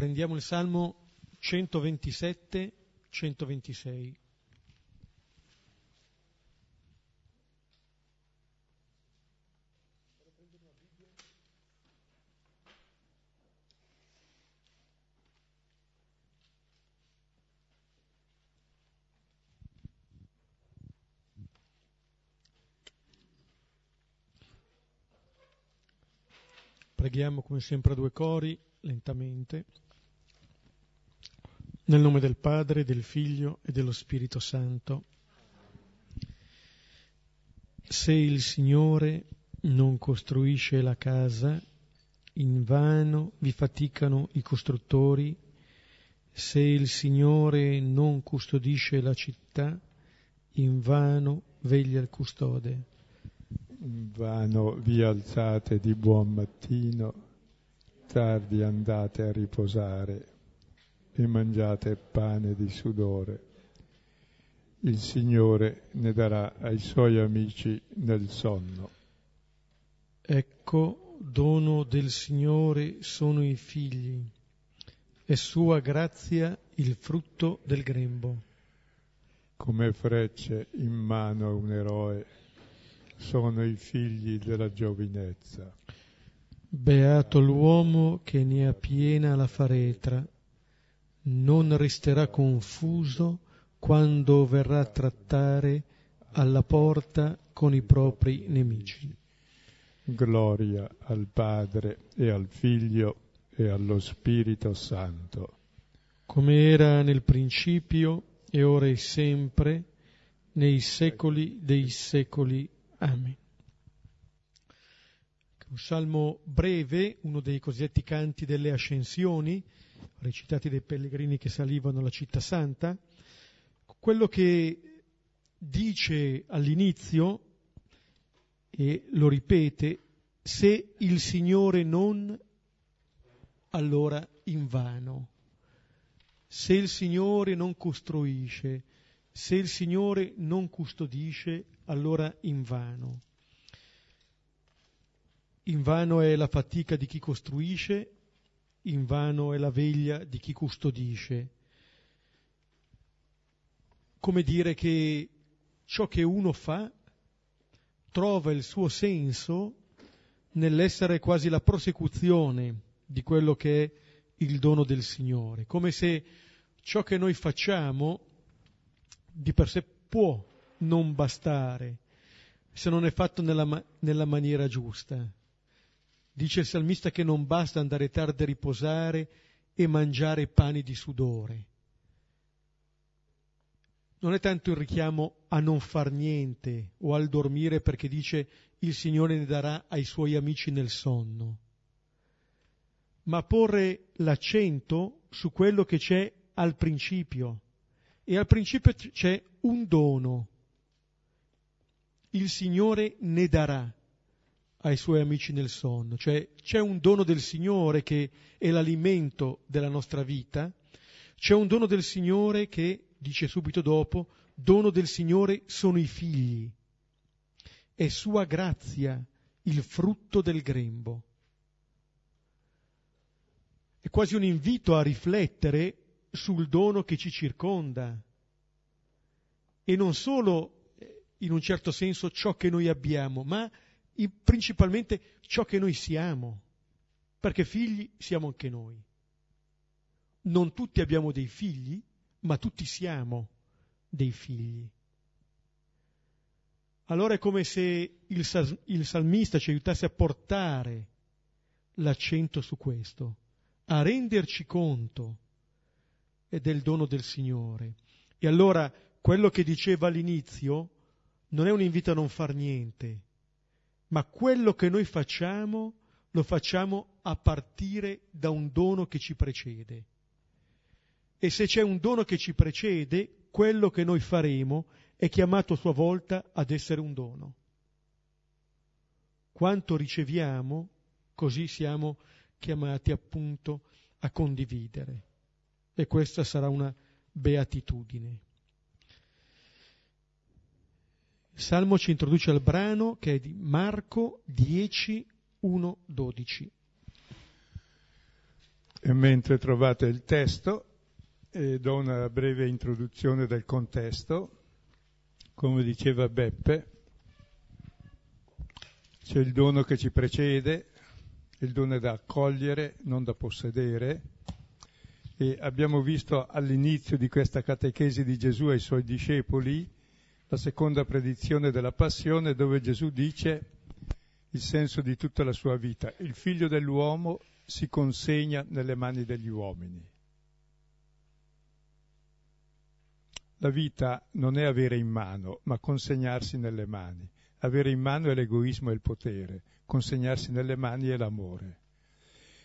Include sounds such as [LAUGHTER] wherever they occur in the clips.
Prendiamo il Salmo 127-126. Preghiamo come sempre a due cori, lentamente. Nel nome del Padre, del Figlio e dello Spirito Santo. Se il Signore non costruisce la casa, in vano vi faticano i costruttori. Se il Signore non custodisce la città, in vano veglia il custode in vano vi alzate di buon mattino, tardi andate a riposare e mangiate pane di sudore. Il Signore ne darà ai suoi amici nel sonno. Ecco, dono del Signore sono i figli, e sua grazia il frutto del grembo. Come frecce in mano a un eroe sono i figli della giovinezza. Beato l'uomo che ne ha piena la faretra, non resterà confuso quando verrà a trattare alla porta con i propri nemici. Gloria al Padre e al Figlio e allo Spirito Santo. Come era nel principio e ora e sempre, nei secoli dei secoli. Amen. Un salmo breve, uno dei cosiddetti canti delle ascensioni, recitati dai pellegrini che salivano alla città santa, quello che dice all'inizio, e lo ripete, se il Signore non, allora invano. Se il Signore non costruisce, se il Signore non custodisce, allora invano. Invano è la fatica di chi costruisce, invano è la veglia di chi custodisce. Come dire che ciò che uno fa trova il suo senso nell'essere quasi la prosecuzione di quello che è il dono del Signore, come se ciò che noi facciamo di per sé può non bastare se non è fatto nella, nella maniera giusta. Dice il salmista che non basta andare tardi a riposare e mangiare pani di sudore. Non è tanto il richiamo a non far niente o al dormire perché dice il Signore ne darà ai suoi amici nel sonno, ma porre l'accento su quello che c'è al principio. E al principio c'è un dono, il Signore ne darà ai suoi amici nel sonno, cioè c'è un dono del Signore che è l'alimento della nostra vita, c'è un dono del Signore che, dice subito dopo, dono del Signore sono i figli, è sua grazia il frutto del grembo. È quasi un invito a riflettere sul dono che ci circonda. E non solo in un certo senso ciò che noi abbiamo, ma principalmente ciò che noi siamo, perché figli siamo anche noi. Non tutti abbiamo dei figli, ma tutti siamo dei figli. Allora è come se il, il salmista ci aiutasse a portare l'accento su questo, a renderci conto del dono del Signore. E allora quello che diceva all'inizio, non è un invito a non far niente, ma quello che noi facciamo lo facciamo a partire da un dono che ci precede. E se c'è un dono che ci precede, quello che noi faremo è chiamato a sua volta ad essere un dono. Quanto riceviamo, così siamo chiamati appunto a condividere. E questa sarà una beatitudine. Salmo ci introduce al brano che è di Marco 10, 1, 12. E mentre trovate il testo, eh, do una breve introduzione del contesto. Come diceva Beppe, c'è il dono che ci precede, il dono da accogliere, non da possedere. E abbiamo visto all'inizio di questa catechesi di Gesù ai suoi discepoli la seconda predizione della passione dove Gesù dice il senso di tutta la sua vita. Il figlio dell'uomo si consegna nelle mani degli uomini. La vita non è avere in mano, ma consegnarsi nelle mani. Avere in mano è l'egoismo e il potere, consegnarsi nelle mani è l'amore.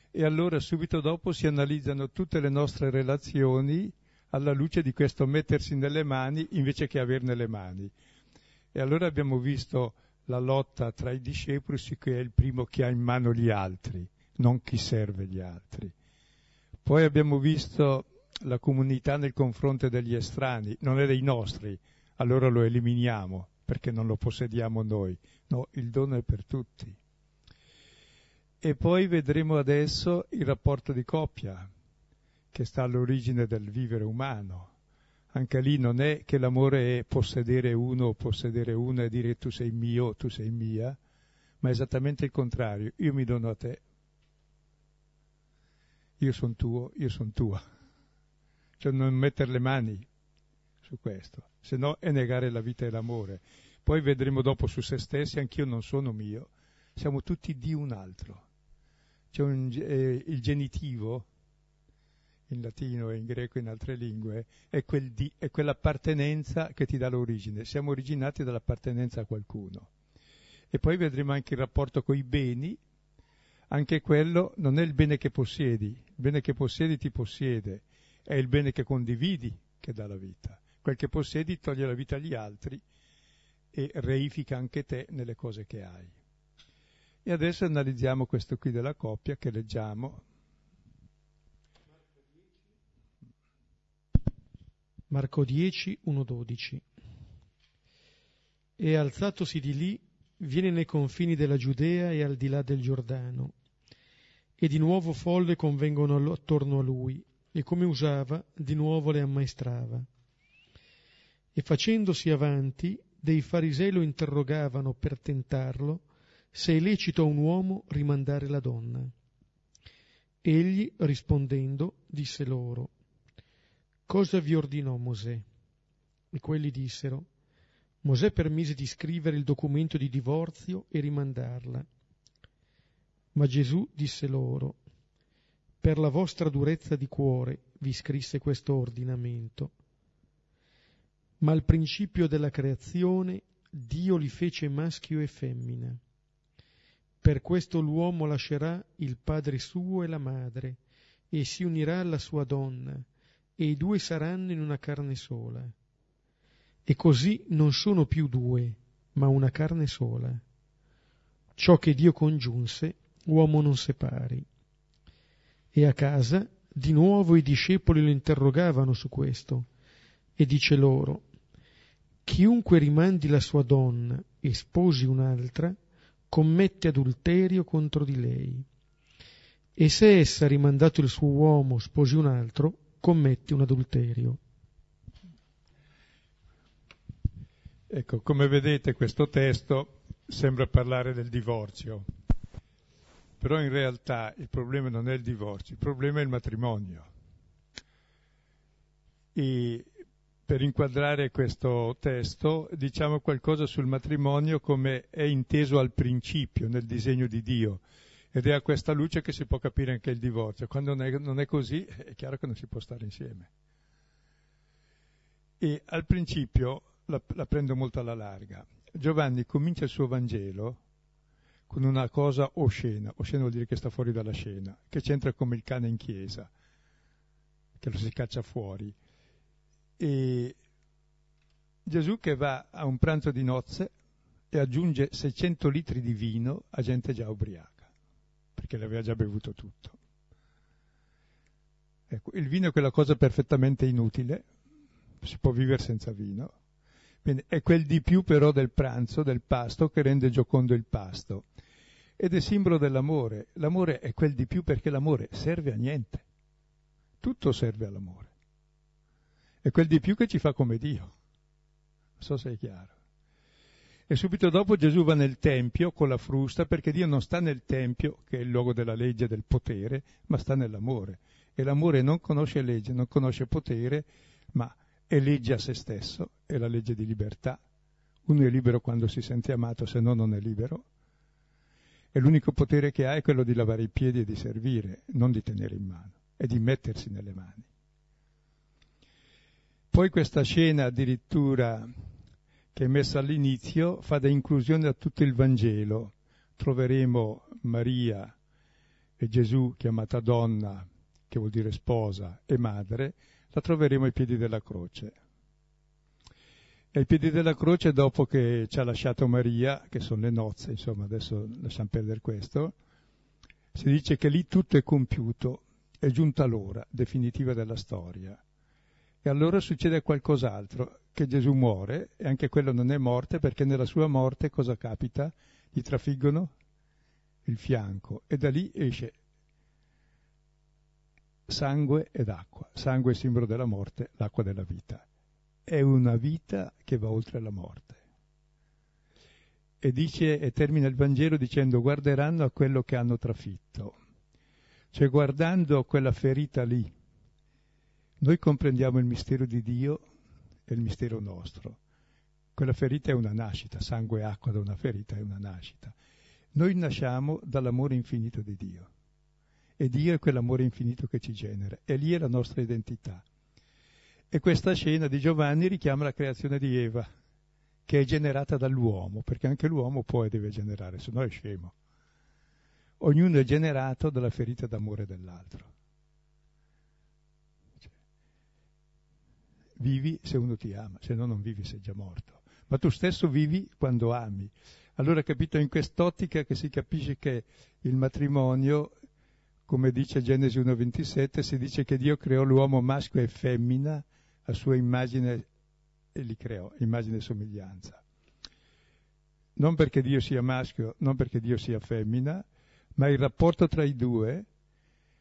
E allora subito dopo si analizzano tutte le nostre relazioni alla luce di questo mettersi nelle mani invece che averne le mani. E allora abbiamo visto la lotta tra i discepoli su chi è il primo che ha in mano gli altri, non chi serve gli altri. Poi abbiamo visto la comunità nel confronto degli estranei, non è dei nostri, allora lo eliminiamo perché non lo possediamo noi. No, il dono è per tutti. E poi vedremo adesso il rapporto di coppia, che sta all'origine del vivere umano. Anche lì non è che l'amore è possedere uno o possedere una e dire tu sei mio, tu sei mia, ma è esattamente il contrario. Io mi dono a te. Io sono tuo, io sono tua. Cioè non mettere le mani su questo, se no è negare la vita e l'amore. Poi vedremo dopo su se stessi, anch'io non sono mio, siamo tutti di un altro. C'è un, eh, il genitivo in latino e in greco e in altre lingue, è, quel di, è quell'appartenenza che ti dà l'origine. Siamo originati dall'appartenenza a qualcuno. E poi vedremo anche il rapporto con i beni, anche quello non è il bene che possiedi, il bene che possiedi ti possiede, è il bene che condividi che dà la vita. Quel che possiedi toglie la vita agli altri e reifica anche te nelle cose che hai. E adesso analizziamo questo qui della coppia che leggiamo Marco 10, 1-12. E alzatosi di lì, viene nei confini della Giudea e al di là del Giordano. E di nuovo folle convengono attorno a lui, e come usava, di nuovo le ammaestrava. E facendosi avanti, dei farisei lo interrogavano per tentarlo se è lecito a un uomo rimandare la donna. Egli, rispondendo, disse loro, Cosa vi ordinò Mosè? E quelli dissero, Mosè permise di scrivere il documento di divorzio e rimandarla. Ma Gesù disse loro, per la vostra durezza di cuore vi scrisse questo ordinamento. Ma al principio della creazione Dio li fece maschio e femmina. Per questo l'uomo lascerà il padre suo e la madre e si unirà alla sua donna e i due saranno in una carne sola. E così non sono più due, ma una carne sola. Ciò che Dio congiunse, uomo non separi. E a casa di nuovo i discepoli lo interrogavano su questo, e dice loro, chiunque rimandi la sua donna e sposi un'altra, commette adulterio contro di lei. E se essa, rimandato il suo uomo, sposi un altro, commette un adulterio. Ecco, come vedete questo testo sembra parlare del divorzio, però in realtà il problema non è il divorzio, il problema è il matrimonio. E per inquadrare questo testo diciamo qualcosa sul matrimonio come è inteso al principio nel disegno di Dio ed è a questa luce che si può capire anche il divorzio. Quando non è, non è così è chiaro che non si può stare insieme. E al principio la, la prendo molto alla larga. Giovanni comincia il suo Vangelo con una cosa oscena, oscena vuol dire che sta fuori dalla scena, che c'entra come il cane in chiesa, che lo si caccia fuori. E Gesù che va a un pranzo di nozze e aggiunge 600 litri di vino a gente già ubriaca perché l'aveva già bevuto tutto. Ecco, il vino è quella cosa perfettamente inutile, si può vivere senza vino. Bene, è quel di più però del pranzo, del pasto, che rende giocondo il pasto. Ed è simbolo dell'amore. L'amore è quel di più perché l'amore serve a niente. tutto serve all'amore. È quel di più che ci fa come Dio. Non so se è chiaro. E subito dopo Gesù va nel Tempio con la frusta perché Dio non sta nel Tempio, che è il luogo della legge e del potere, ma sta nell'amore. E l'amore non conosce legge, non conosce potere, ma è legge a se stesso, è la legge di libertà. Uno è libero quando si sente amato, se no non è libero. E l'unico potere che ha è quello di lavare i piedi e di servire, non di tenere in mano, e di mettersi nelle mani. Poi questa scena addirittura che è messa all'inizio fa da inclusione a tutto il Vangelo. Troveremo Maria e Gesù chiamata donna, che vuol dire sposa, e madre, la troveremo ai piedi della croce. E ai piedi della croce, dopo che ci ha lasciato Maria, che sono le nozze, insomma, adesso lasciamo perdere questo, si dice che lì tutto è compiuto, è giunta l'ora definitiva della storia. E allora succede qualcos'altro, che Gesù muore, e anche quello non è morte, perché nella sua morte cosa capita? Gli trafiggono il fianco, e da lì esce sangue ed acqua. Sangue è simbolo della morte, l'acqua della vita. È una vita che va oltre la morte. E dice, e termina il Vangelo dicendo, guarderanno a quello che hanno trafitto. Cioè guardando quella ferita lì, noi comprendiamo il mistero di Dio e il mistero nostro. Quella ferita è una nascita, sangue e acqua da una ferita è una nascita. Noi nasciamo dall'amore infinito di Dio e Dio è quell'amore infinito che ci genera e lì è la nostra identità. E questa scena di Giovanni richiama la creazione di Eva, che è generata dall'uomo, perché anche l'uomo può e deve generare, se no è scemo. Ognuno è generato dalla ferita d'amore dell'altro. Vivi se uno ti ama, se no non vivi, sei già morto. Ma tu stesso vivi quando ami. Allora capito in quest'ottica che si capisce che il matrimonio come dice Genesi 1.27, si dice che Dio creò l'uomo maschio e femmina a sua immagine e li creò, immagine e somiglianza. Non perché Dio sia maschio, non perché Dio sia femmina, ma il rapporto tra i due,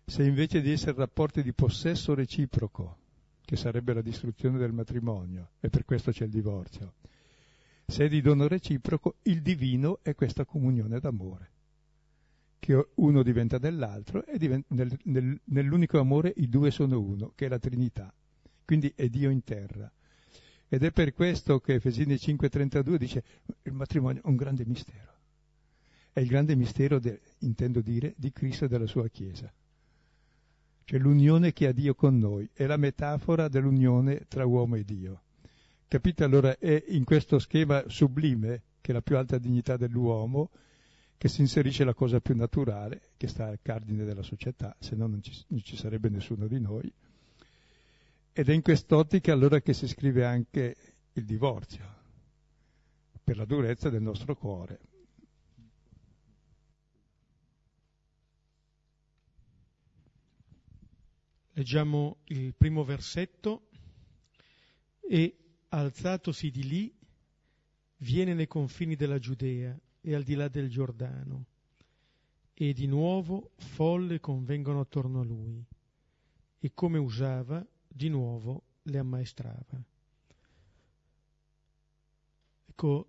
se invece di essere rapporti di possesso reciproco, che sarebbe la distruzione del matrimonio, e per questo c'è il divorzio, se è di dono reciproco, il divino è questa comunione d'amore che uno diventa dell'altro e diventa, nel, nel, nell'unico amore i due sono uno, che è la Trinità. Quindi è Dio in terra. Ed è per questo che Efesini 5:32 dice il matrimonio è un grande mistero. È il grande mistero, de, intendo dire, di Cristo e della sua Chiesa. Cioè l'unione che ha Dio con noi, è la metafora dell'unione tra uomo e Dio. Capite allora, è in questo schema sublime, che è la più alta dignità dell'uomo, che si inserisce la cosa più naturale, che sta al cardine della società, se no non ci, non ci sarebbe nessuno di noi. Ed è in quest'ottica allora che si scrive anche il divorzio, per la durezza del nostro cuore. Leggiamo il primo versetto e alzatosi di lì viene nei confini della Giudea e al di là del Giordano. E di nuovo folle convengono attorno a lui, e come usava, di nuovo le ammaestrava. Ecco,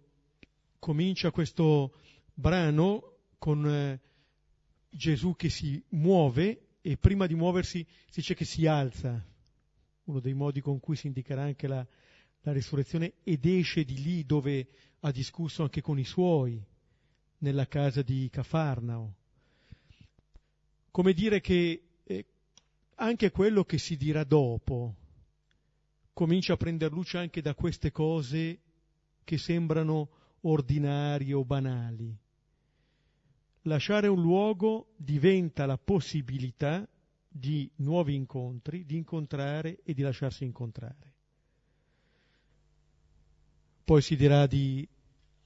comincia questo brano con eh, Gesù che si muove e prima di muoversi si dice che si alza, uno dei modi con cui si indicherà anche la, la risurrezione, ed esce di lì dove ha discusso anche con i suoi, nella casa di Cafarnao. Come dire che eh, anche quello che si dirà dopo comincia a prendere luce anche da queste cose che sembrano ordinarie o banali. Lasciare un luogo diventa la possibilità di nuovi incontri, di incontrare e di lasciarsi incontrare. Poi si dirà di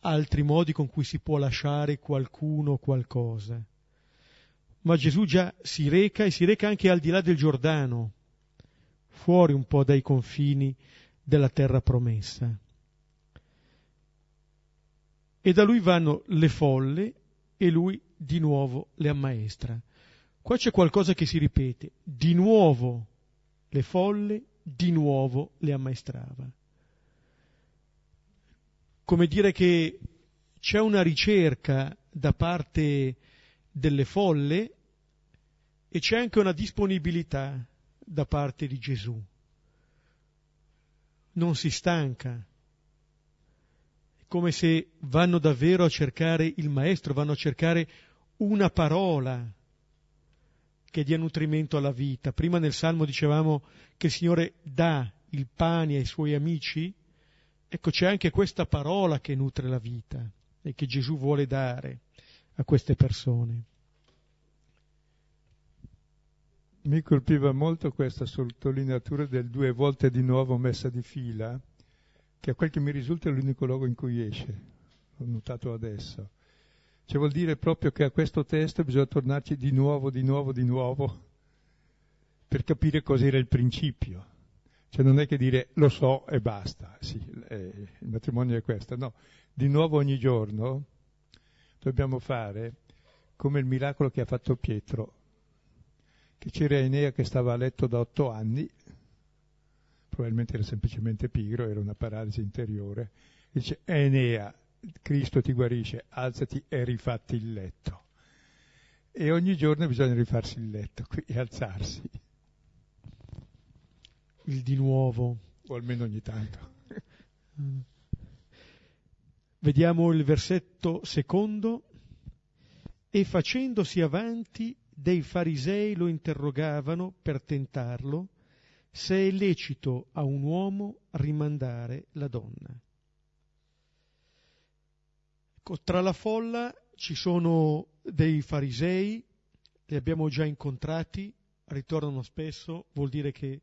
altri modi con cui si può lasciare qualcuno o qualcosa. Ma Gesù già si reca e si reca anche al di là del Giordano, fuori un po' dai confini della terra promessa. E da lui vanno le folle e lui di nuovo le ammaestra. Qua c'è qualcosa che si ripete, di nuovo le folle, di nuovo le ammaestrava. Come dire che c'è una ricerca da parte delle folle e c'è anche una disponibilità da parte di Gesù. Non si stanca. È come se vanno davvero a cercare il Maestro, vanno a cercare una parola che dia nutrimento alla vita. Prima nel Salmo dicevamo che il Signore dà il pane ai suoi amici, ecco c'è anche questa parola che nutre la vita e che Gesù vuole dare a queste persone. Mi colpiva molto questa sottolineatura del due volte di nuovo messa di fila, che a quel che mi risulta è l'unico luogo in cui esce, l'ho notato adesso. Cioè vuol dire proprio che a questo testo bisogna tornarci di nuovo, di nuovo, di nuovo, per capire cos'era il principio. Cioè non è che dire lo so e basta, sì, eh, il matrimonio è questo, no. Di nuovo ogni giorno dobbiamo fare come il miracolo che ha fatto Pietro, che c'era Enea che stava a letto da otto anni, probabilmente era semplicemente pigro, era una paralisi interiore, dice Enea, Cristo ti guarisce, alzati e rifatti il letto. E ogni giorno bisogna rifarsi il letto e alzarsi. Il di nuovo. O almeno ogni tanto. [LAUGHS] Vediamo il versetto secondo. E facendosi avanti, dei farisei lo interrogavano per tentarlo se è lecito a un uomo rimandare la donna. Ecco, tra la folla ci sono dei farisei, li abbiamo già incontrati, ritornano spesso, vuol dire che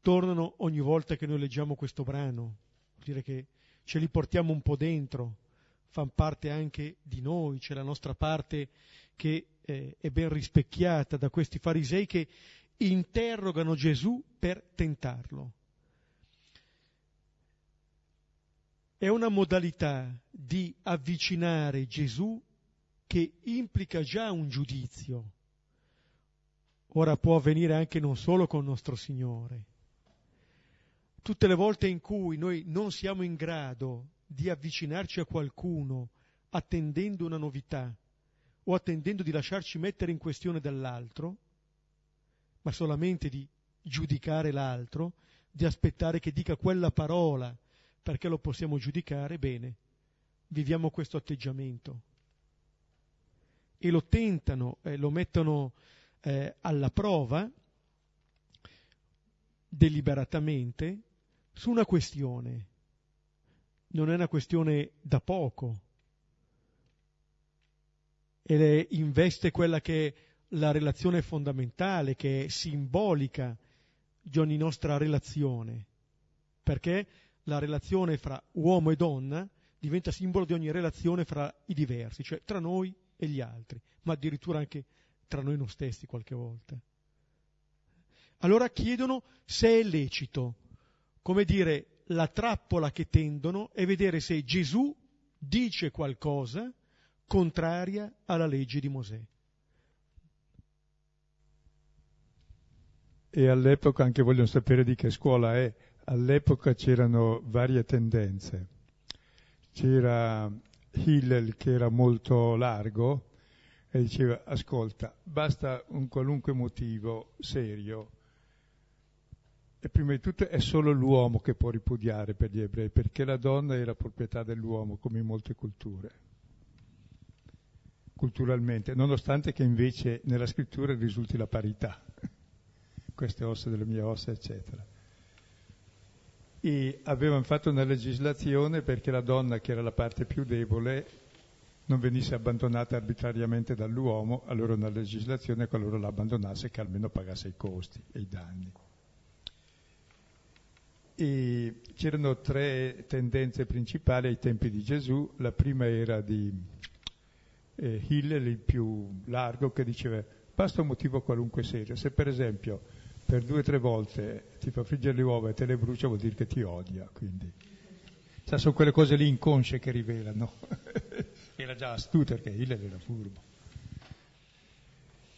tornano ogni volta che noi leggiamo questo brano, vuol dire che ce li portiamo un po' dentro, fanno parte anche di noi, c'è la nostra parte che eh, è ben rispecchiata da questi farisei che interrogano Gesù per tentarlo. È una modalità di avvicinare Gesù che implica già un giudizio. Ora può avvenire anche non solo con nostro Signore. Tutte le volte in cui noi non siamo in grado di avvicinarci a qualcuno attendendo una novità o attendendo di lasciarci mettere in questione dall'altro, ma solamente di giudicare l'altro, di aspettare che dica quella parola perché lo possiamo giudicare bene. Viviamo questo atteggiamento. E lo tentano, eh, lo mettono eh, alla prova deliberatamente su una questione. Non è una questione da poco. E investe quella che è la relazione fondamentale, che è simbolica di ogni nostra relazione. Perché? La relazione fra uomo e donna diventa simbolo di ogni relazione fra i diversi, cioè tra noi e gli altri, ma addirittura anche tra noi non stessi qualche volta. Allora chiedono se è lecito, come dire, la trappola che tendono è vedere se Gesù dice qualcosa contraria alla legge di Mosè. E all'epoca anche vogliono sapere di che scuola è, all'epoca c'erano varie tendenze. C'era Hillel che era molto largo e diceva ascolta, basta un qualunque motivo serio e prima di tutto è solo l'uomo che può ripudiare per gli ebrei, perché la donna era proprietà dell'uomo, come in molte culture, culturalmente, nonostante che invece nella scrittura risulti la parità, [LAUGHS] queste ossa delle mie ossa, eccetera e avevano fatto una legislazione perché la donna, che era la parte più debole, non venisse abbandonata arbitrariamente dall'uomo, allora una legislazione qualora la abbandonasse che almeno pagasse i costi e i danni. E c'erano tre tendenze principali ai tempi di Gesù, la prima era di eh, Hillel, il più largo, che diceva basta un motivo qualunque serio, se per esempio per due o tre volte ti fa friggere le uova e te le brucia vuol dire che ti odia, quindi. Cioè, sono quelle cose lì inconsce che rivelano. [LAUGHS] era già astuto perché Hillel era furbo.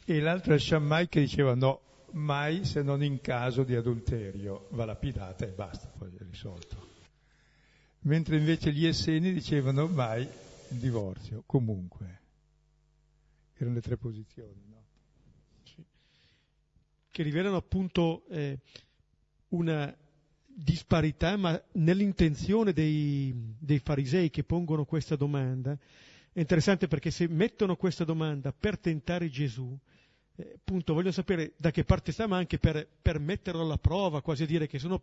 E l'altro è Shammai che diceva no, mai se non in caso di adulterio, va lapidata e basta, poi è risolto. Mentre invece gli esseni dicevano mai il divorzio, comunque. Erano le tre posizioni. Che rivelano appunto eh, una disparità, ma nell'intenzione dei, dei farisei che pongono questa domanda, è interessante perché se mettono questa domanda per tentare Gesù, eh, appunto voglio sapere da che parte sta, ma anche per, per metterlo alla prova, quasi a dire che sono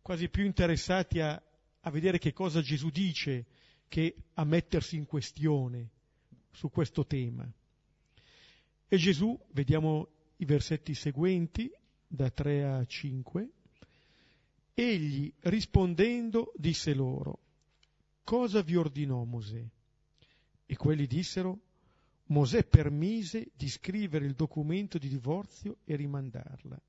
quasi più interessati a, a vedere che cosa Gesù dice che a mettersi in questione su questo tema. E Gesù, vediamo i versetti seguenti, da 3 a 5, egli rispondendo disse loro, cosa vi ordinò Mosè? E quelli dissero, Mosè permise di scrivere il documento di divorzio e rimandarla.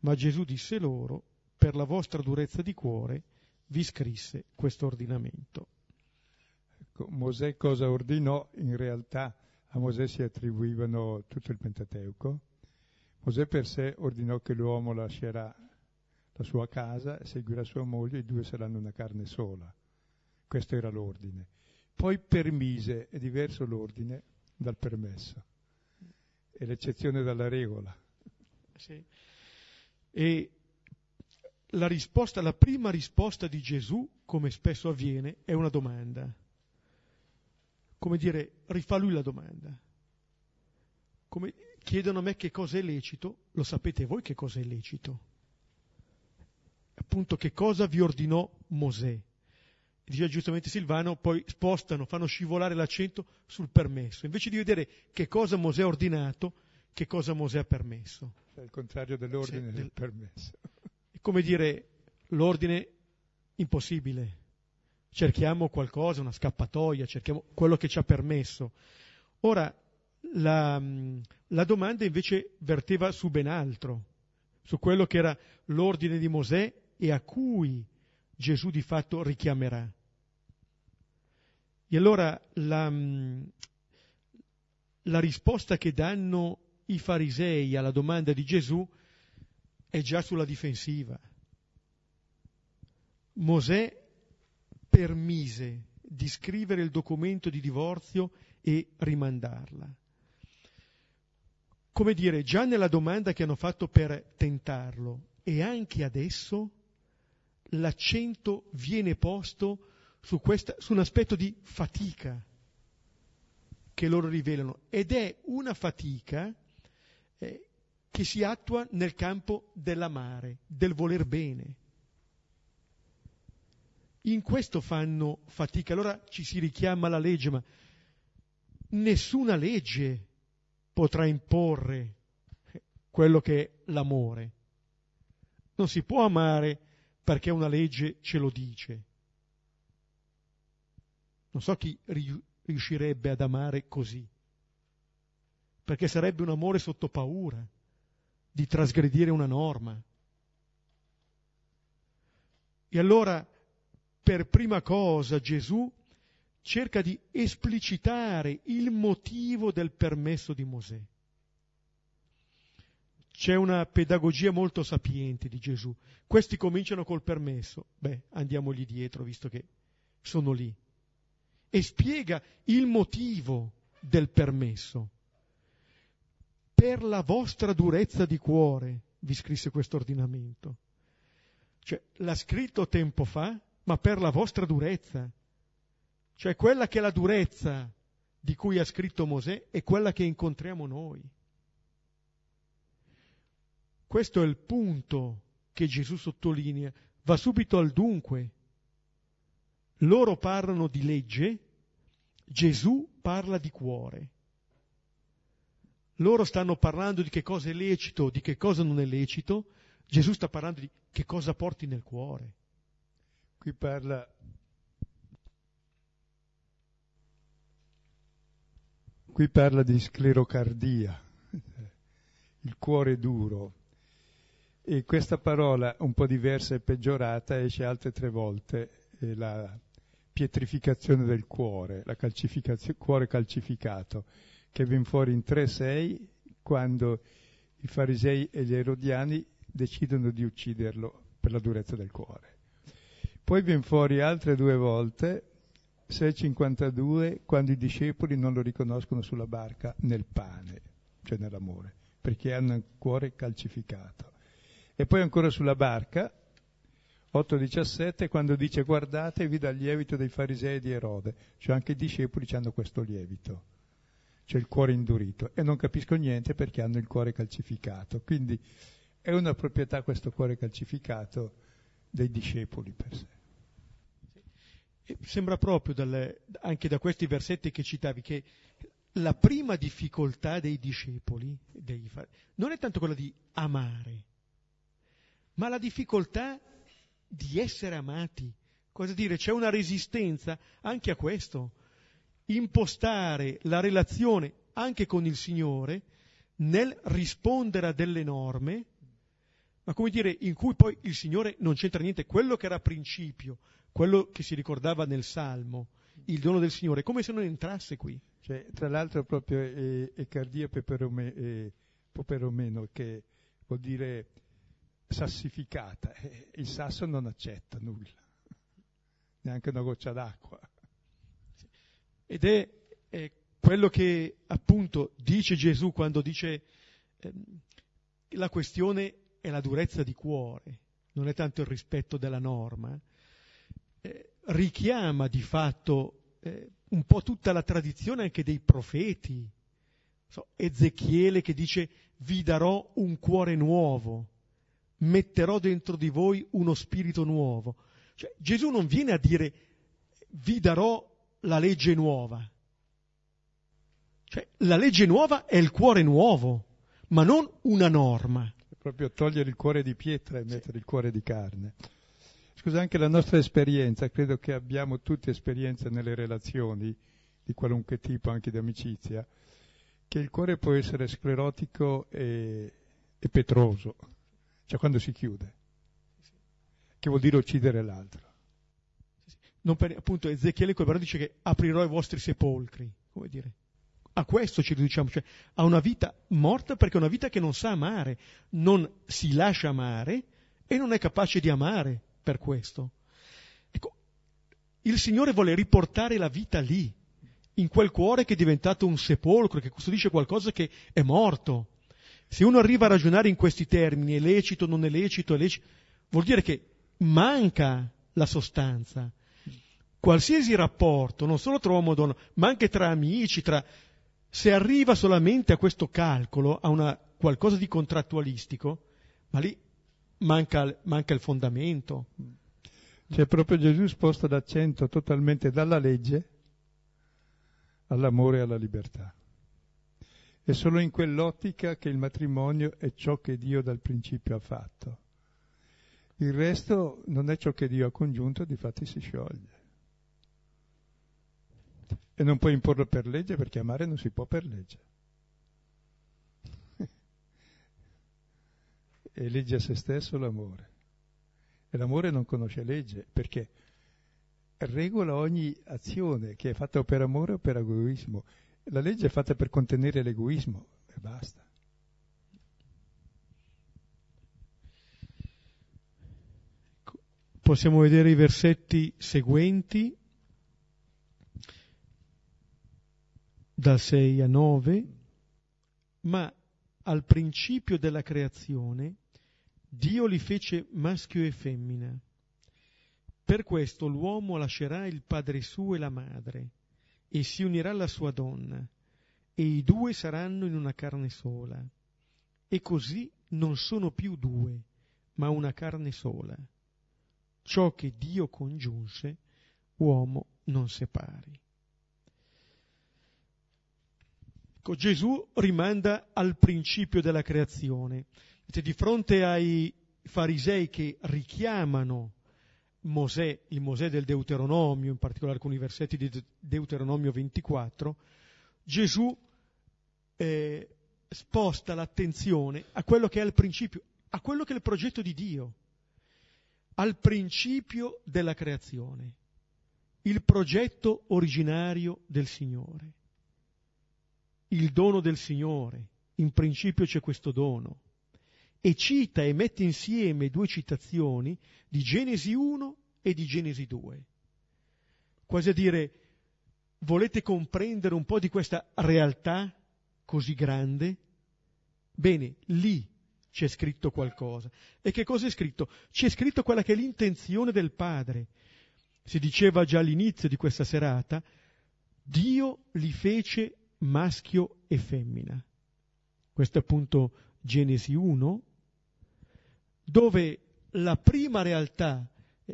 Ma Gesù disse loro, per la vostra durezza di cuore, vi scrisse questo ordinamento. Ecco, Mosè cosa ordinò? In realtà a Mosè si attribuivano tutto il Pentateuco. Mosè per sé ordinò che l'uomo lascerà la sua casa, seguirà sua moglie, e i due saranno una carne sola. Questo era l'ordine. Poi permise, è diverso l'ordine dal permesso, è l'eccezione dalla regola. Sì. E la risposta, la prima risposta di Gesù, come spesso avviene, è una domanda come dire, rifà lui la domanda. Come chiedono a me che cosa è lecito, lo sapete voi che cosa è lecito. Appunto che cosa vi ordinò Mosè. Diceva giustamente Silvano, poi spostano, fanno scivolare l'accento sul permesso. Invece di vedere che cosa Mosè ha ordinato, che cosa Mosè ha permesso. È il contrario dell'ordine sì, del permesso. È come dire l'ordine impossibile cerchiamo qualcosa, una scappatoia, cerchiamo quello che ci ha permesso. Ora, la, la domanda invece verteva su ben altro, su quello che era l'ordine di Mosè e a cui Gesù di fatto richiamerà. E allora la, la risposta che danno i farisei alla domanda di Gesù è già sulla difensiva. Mosè permise di scrivere il documento di divorzio e rimandarla. Come dire, già nella domanda che hanno fatto per tentarlo e anche adesso l'accento viene posto su, questa, su un aspetto di fatica che loro rivelano ed è una fatica eh, che si attua nel campo dell'amare, del voler bene in questo fanno fatica. Allora ci si richiama alla legge, ma nessuna legge potrà imporre quello che è l'amore. Non si può amare perché una legge ce lo dice. Non so chi riuscirebbe ad amare così, perché sarebbe un amore sotto paura di trasgredire una norma. E allora per prima cosa Gesù cerca di esplicitare il motivo del permesso di Mosè. C'è una pedagogia molto sapiente di Gesù. Questi cominciano col permesso. Beh, andiamogli dietro, visto che sono lì. E spiega il motivo del permesso. Per la vostra durezza di cuore, vi scrisse questo ordinamento. Cioè, l'ha scritto tempo fa, ma per la vostra durezza. Cioè quella che è la durezza di cui ha scritto Mosè è quella che incontriamo noi. Questo è il punto che Gesù sottolinea. Va subito al dunque. Loro parlano di legge, Gesù parla di cuore. Loro stanno parlando di che cosa è lecito, di che cosa non è lecito, Gesù sta parlando di che cosa porti nel cuore. Qui parla Qui parla di sclerocardia, [LAUGHS] il cuore duro. E questa parola, un po' diversa e peggiorata, esce altre tre volte, la pietrificazione del cuore, la calcificazione, cuore calcificato, che viene fuori in 3-6 quando i farisei e gli erodiani decidono di ucciderlo per la durezza del cuore. Poi viene fuori altre due volte, 6,52, quando i discepoli non lo riconoscono sulla barca nel pane, cioè nell'amore, perché hanno il cuore calcificato. E poi ancora sulla barca, 8,17, quando dice guardatevi dal lievito dei farisei di Erode, cioè anche i discepoli hanno questo lievito, cioè il cuore indurito, e non capisco niente perché hanno il cuore calcificato. Quindi è una proprietà questo cuore calcificato dei discepoli per sé. Sembra proprio dalle, anche da questi versetti che citavi che la prima difficoltà dei discepoli dei, non è tanto quella di amare, ma la difficoltà di essere amati. Cosa dire? C'è una resistenza anche a questo. Impostare la relazione anche con il Signore nel rispondere a delle norme ma come dire, in cui poi il Signore non c'entra niente, quello che era principio, quello che si ricordava nel Salmo, il dono del Signore, come se non entrasse qui. Cioè, tra l'altro proprio è, è cardia peperome, è poperomeno, che vuol dire sassificata, il sasso non accetta nulla, neanche una goccia d'acqua. Ed è, è quello che appunto dice Gesù quando dice eh, la questione è la durezza di cuore, non è tanto il rispetto della norma, eh, richiama di fatto eh, un po' tutta la tradizione anche dei profeti. So, Ezechiele che dice vi darò un cuore nuovo, metterò dentro di voi uno spirito nuovo. Cioè, Gesù non viene a dire vi darò la legge nuova. Cioè, la legge nuova è il cuore nuovo, ma non una norma proprio togliere il cuore di pietra e mettere il cuore di carne. Scusa, anche la nostra esperienza, credo che abbiamo tutte esperienze nelle relazioni di qualunque tipo, anche di amicizia, che il cuore può essere sclerotico e, e petroso, cioè quando si chiude, che vuol dire uccidere l'altro. Per, appunto Ezechiele però dice che aprirò i vostri sepolcri, come dire, a questo ci riduciamo, cioè a una vita morta perché è una vita che non sa amare, non si lascia amare e non è capace di amare per questo. Ecco, il Signore vuole riportare la vita lì, in quel cuore che è diventato un sepolcro, che custodisce qualcosa che è morto. Se uno arriva a ragionare in questi termini, è lecito, non è lecito, è lecito, vuol dire che manca la sostanza. Qualsiasi rapporto, non solo tra uomo e donna, ma anche tra amici, tra se arriva solamente a questo calcolo, a una, qualcosa di contrattualistico, ma lì manca, manca il fondamento. C'è proprio Gesù sposta l'accento totalmente dalla legge all'amore e alla libertà. È solo in quell'ottica che il matrimonio è ciò che Dio dal principio ha fatto. Il resto non è ciò che Dio ha congiunto, difatti si scioglie. E non puoi imporlo per legge perché amare non si può per legge. [LAUGHS] e legge a se stesso l'amore. E l'amore non conosce legge perché regola ogni azione che è fatta o per amore o per egoismo. La legge è fatta per contenere l'egoismo e basta. Possiamo vedere i versetti seguenti da 6 a 9, ma al principio della creazione Dio li fece maschio e femmina. Per questo l'uomo lascerà il padre suo e la madre e si unirà alla sua donna e i due saranno in una carne sola. E così non sono più due, ma una carne sola. Ciò che Dio congiunse, uomo non separi. Ecco, Gesù rimanda al principio della creazione. Di fronte ai farisei che richiamano Mosè, il Mosè del Deuteronomio, in particolare alcuni versetti di Deuteronomio 24, Gesù eh, sposta l'attenzione a quello che è il principio, a quello che è il progetto di Dio, al principio della creazione, il progetto originario del Signore il dono del Signore, in principio c'è questo dono. E cita e mette insieme due citazioni di Genesi 1 e di Genesi 2. Quasi a dire, volete comprendere un po' di questa realtà così grande? Bene, lì c'è scritto qualcosa. E che cosa è scritto? C'è scritto quella che è l'intenzione del Padre. Si diceva già all'inizio di questa serata, Dio li fece maschio e femmina. Questo è appunto Genesi 1, dove la prima realtà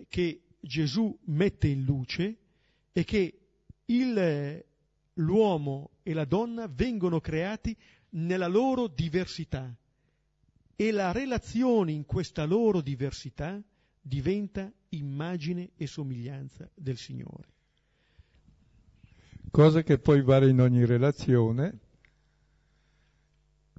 che Gesù mette in luce è che il, l'uomo e la donna vengono creati nella loro diversità e la relazione in questa loro diversità diventa immagine e somiglianza del Signore. Cosa che poi vale in ogni relazione,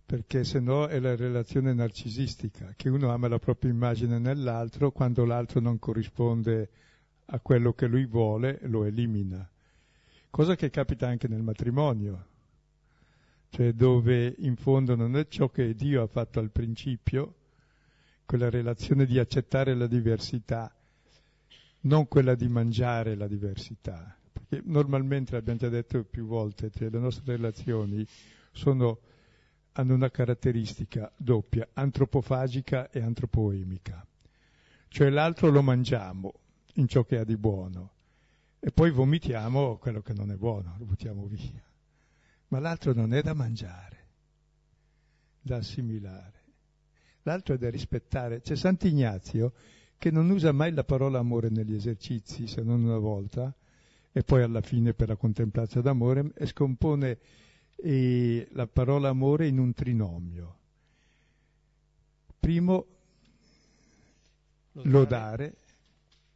perché se no è la relazione narcisistica, che uno ama la propria immagine nell'altro, quando l'altro non corrisponde a quello che lui vuole, lo elimina. Cosa che capita anche nel matrimonio, cioè dove in fondo non è ciò che Dio ha fatto al principio, quella relazione di accettare la diversità, non quella di mangiare la diversità. Perché normalmente, l'abbiamo già detto più volte, cioè le nostre relazioni sono, hanno una caratteristica doppia, antropofagica e antropoemica. Cioè l'altro lo mangiamo in ciò che ha di buono e poi vomitiamo quello che non è buono, lo buttiamo via ma l'altro non è da mangiare, da assimilare. L'altro è da rispettare. C'è Sant'Ignazio che non usa mai la parola amore negli esercizi, se non una volta, e poi alla fine per la contemplazione d'amore, scompone eh, la parola amore in un trinomio. Primo, lodare, lodare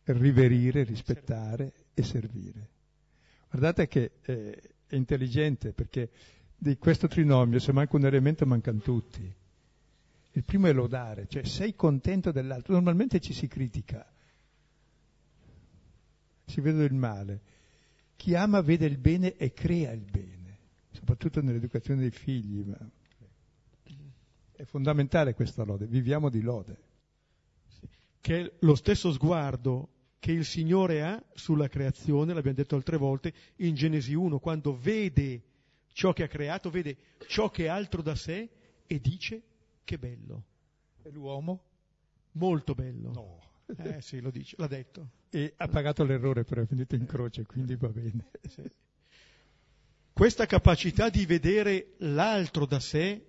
riverire, rispettare e servire. Guardate che eh, è intelligente perché di questo trinomio se manca un elemento mancano tutti. Il primo è lodare, cioè sei contento dell'altro. Normalmente ci si critica, si vede il male. Chi ama vede il bene e crea il bene, soprattutto nell'educazione dei figli. Ma... È fondamentale questa lode, viviamo di lode. Che è lo stesso sguardo che il Signore ha sulla creazione, l'abbiamo detto altre volte, in Genesi 1, quando vede ciò che ha creato, vede ciò che è altro da sé e dice che bello. E l'uomo? Molto bello. No. Eh sì, lo dice, l'ha detto. E ha pagato l'errore però è finito in croce, quindi va bene. Sì. Questa capacità di vedere l'altro da sé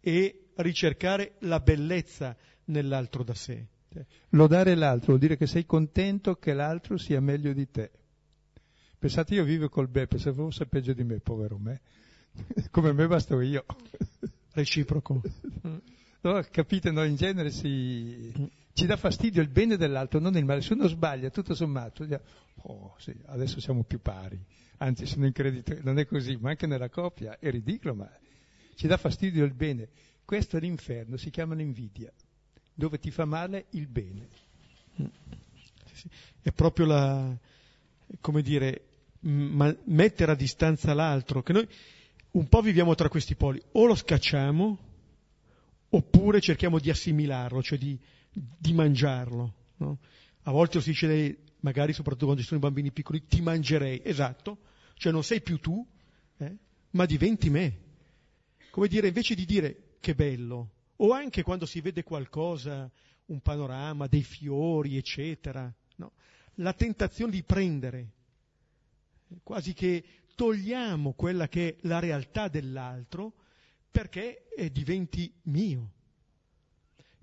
e ricercare la bellezza nell'altro da sé. Lodare l'altro vuol dire che sei contento che l'altro sia meglio di te. Pensate, io vivo col Beppe, se fosse peggio di me, povero me, [LAUGHS] come me basto io. Reciproco. No, capite, no, in genere si, ci dà fastidio il bene dell'altro, non il male. Se uno sbaglia, tutto sommato, oh sì, adesso siamo più pari. Anzi, sono incredibile, non è così, ma anche nella coppia è ridicolo, ma ci dà fastidio il bene. Questo è l'inferno, si chiama l'invidia dove ti fa male il bene. È proprio la, come dire, ma, mettere a distanza l'altro, che noi un po' viviamo tra questi poli, o lo scacciamo, oppure cerchiamo di assimilarlo, cioè di, di mangiarlo. No? A volte lo si dice, magari soprattutto quando ci sono i bambini piccoli, ti mangerei, esatto, cioè non sei più tu, eh, ma diventi me. Come dire, invece di dire che bello, o anche quando si vede qualcosa, un panorama, dei fiori, eccetera, no? la tentazione di prendere, quasi che togliamo quella che è la realtà dell'altro perché eh, diventi mio.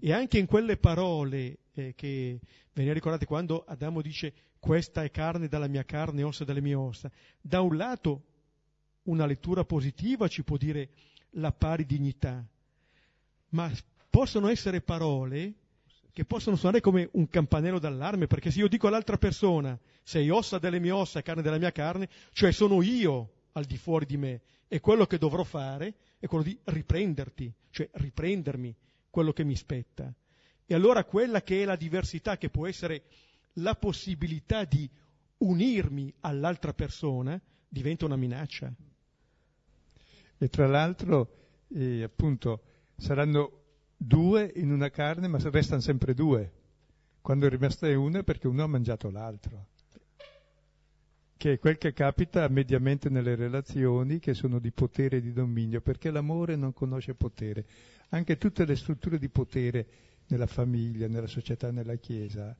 E anche in quelle parole eh, che ve ne ricordate quando Adamo dice questa è carne dalla mia carne, ossa dalle mie ossa, da un lato una lettura positiva ci può dire la pari dignità, ma possono essere parole che possono suonare come un campanello d'allarme, perché se io dico all'altra persona sei ossa delle mie ossa carne della mia carne, cioè sono io al di fuori di me, e quello che dovrò fare è quello di riprenderti, cioè riprendermi quello che mi spetta. E allora quella che è la diversità, che può essere la possibilità di unirmi all'altra persona, diventa una minaccia. E tra l'altro e appunto saranno due in una carne, ma restano sempre due. Quando è rimasta una è perché uno ha mangiato l'altro. Che è quel che capita mediamente nelle relazioni che sono di potere e di dominio, perché l'amore non conosce potere. Anche tutte le strutture di potere nella famiglia, nella società, nella Chiesa,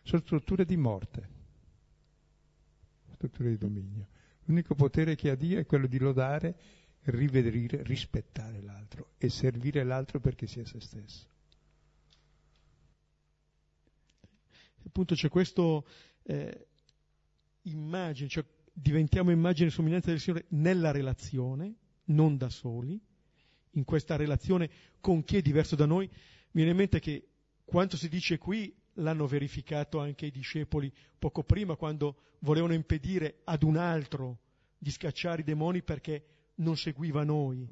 sono strutture di morte, strutture di dominio. L'unico potere che ha Dio è quello di lodare rivedere, rispettare l'altro e servire l'altro perché sia se stesso. Appunto c'è questo eh, immagine, cioè diventiamo immagine e somiglianza del Signore nella relazione, non da soli, in questa relazione con chi è diverso da noi. Mi viene in mente che quanto si dice qui l'hanno verificato anche i discepoli poco prima quando volevano impedire ad un altro di scacciare i demoni perché non seguiva noi.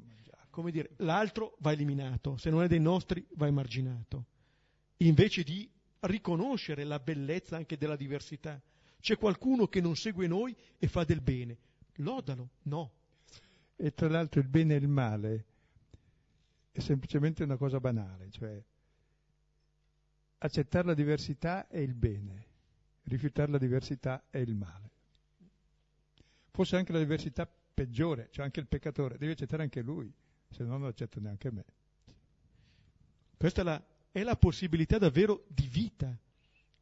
Come dire, l'altro va eliminato, se non è dei nostri va emarginato. Invece di riconoscere la bellezza anche della diversità. C'è qualcuno che non segue noi e fa del bene. Lodalo, no. E tra l'altro il bene e il male è semplicemente una cosa banale, cioè accettare la diversità è il bene, rifiutare la diversità è il male. Forse anche la diversità peggiore, cioè anche il peccatore, deve accettare anche lui, se no non lo accetta neanche me. Questa è la, è la possibilità davvero di vita